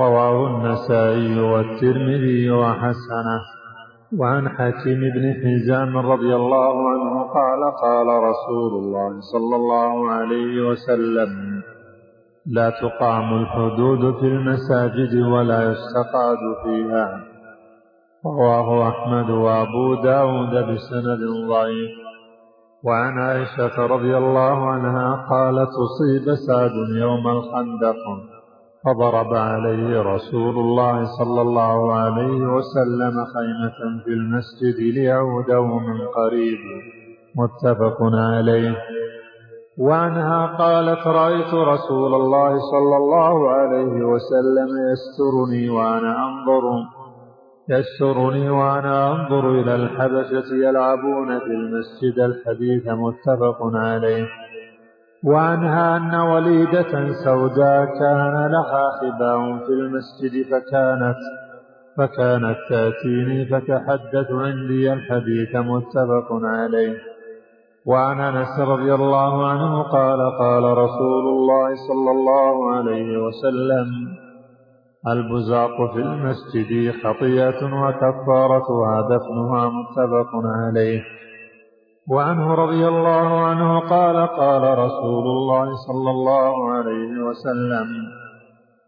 رواه النسائي والترمذي وحسنه. وعن حكيم بن حزام رضي الله عنه قال قال رسول الله صلى الله عليه وسلم لا تقام الحدود في المساجد ولا يستقاد فيها. رواه أحمد وأبو داود بسند ضعيف. وعن عائشة رضي الله عنها قالت أصيب سعد يوم الخندق فضرب عليه رسول الله صلى الله عليه وسلم خيمة في المسجد ليعوده من قريب. متفق عليه. وعنها قالت رأيت رسول الله صلى الله عليه وسلم يسترني وأنا أنظر يسترني وأنا أنظر إلى الحبشة يلعبون في المسجد الحديث متفق عليه وعنها أن وليدة سوداء كان لها خباء في المسجد فكانت فكانت تأتيني فتحدث عندي الحديث متفق عليه وعن أنس رضي الله عنه قال قال رسول الله صلى الله عليه وسلم البزاق في المسجد خطيئة وكفارتها دفنها متفق عليه. وعنه رضي الله عنه قال قال رسول الله صلى الله عليه وسلم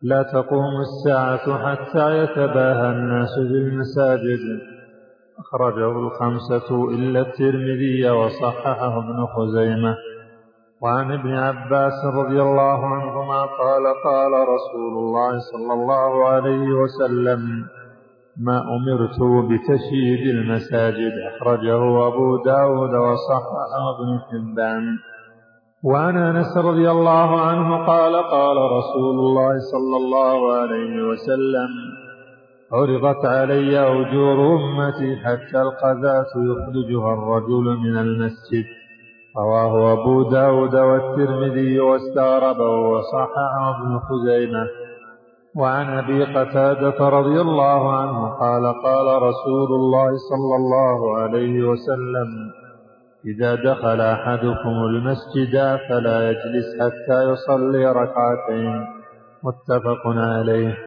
لا تقوم الساعة حتى يتباهى الناس بالمساجد أخرجه الخمسة إلا الترمذي وصححه ابن خزيمة. وعن ابن عباس رضي الله عنهما قال قال رسول الله صلى الله عليه وسلم ما أمرت بتشييد المساجد. أخرجه أبو داود وصححه ابن حبان. وعن أنس رضي الله عنه قال قال رسول الله صلى الله عليه وسلم عرضت علي أجور أمتي حتى القذاة يخرجها الرجل من المسجد. رواه أبو داود والترمذي واستغربه وصححه ابن خزيمة. وعن أبي قتادة رضي الله عنه قال قال رسول الله صلى الله عليه وسلم إذا دخل أحدكم المسجد فلا يجلس حتى يصلي ركعتين. متفق عليه.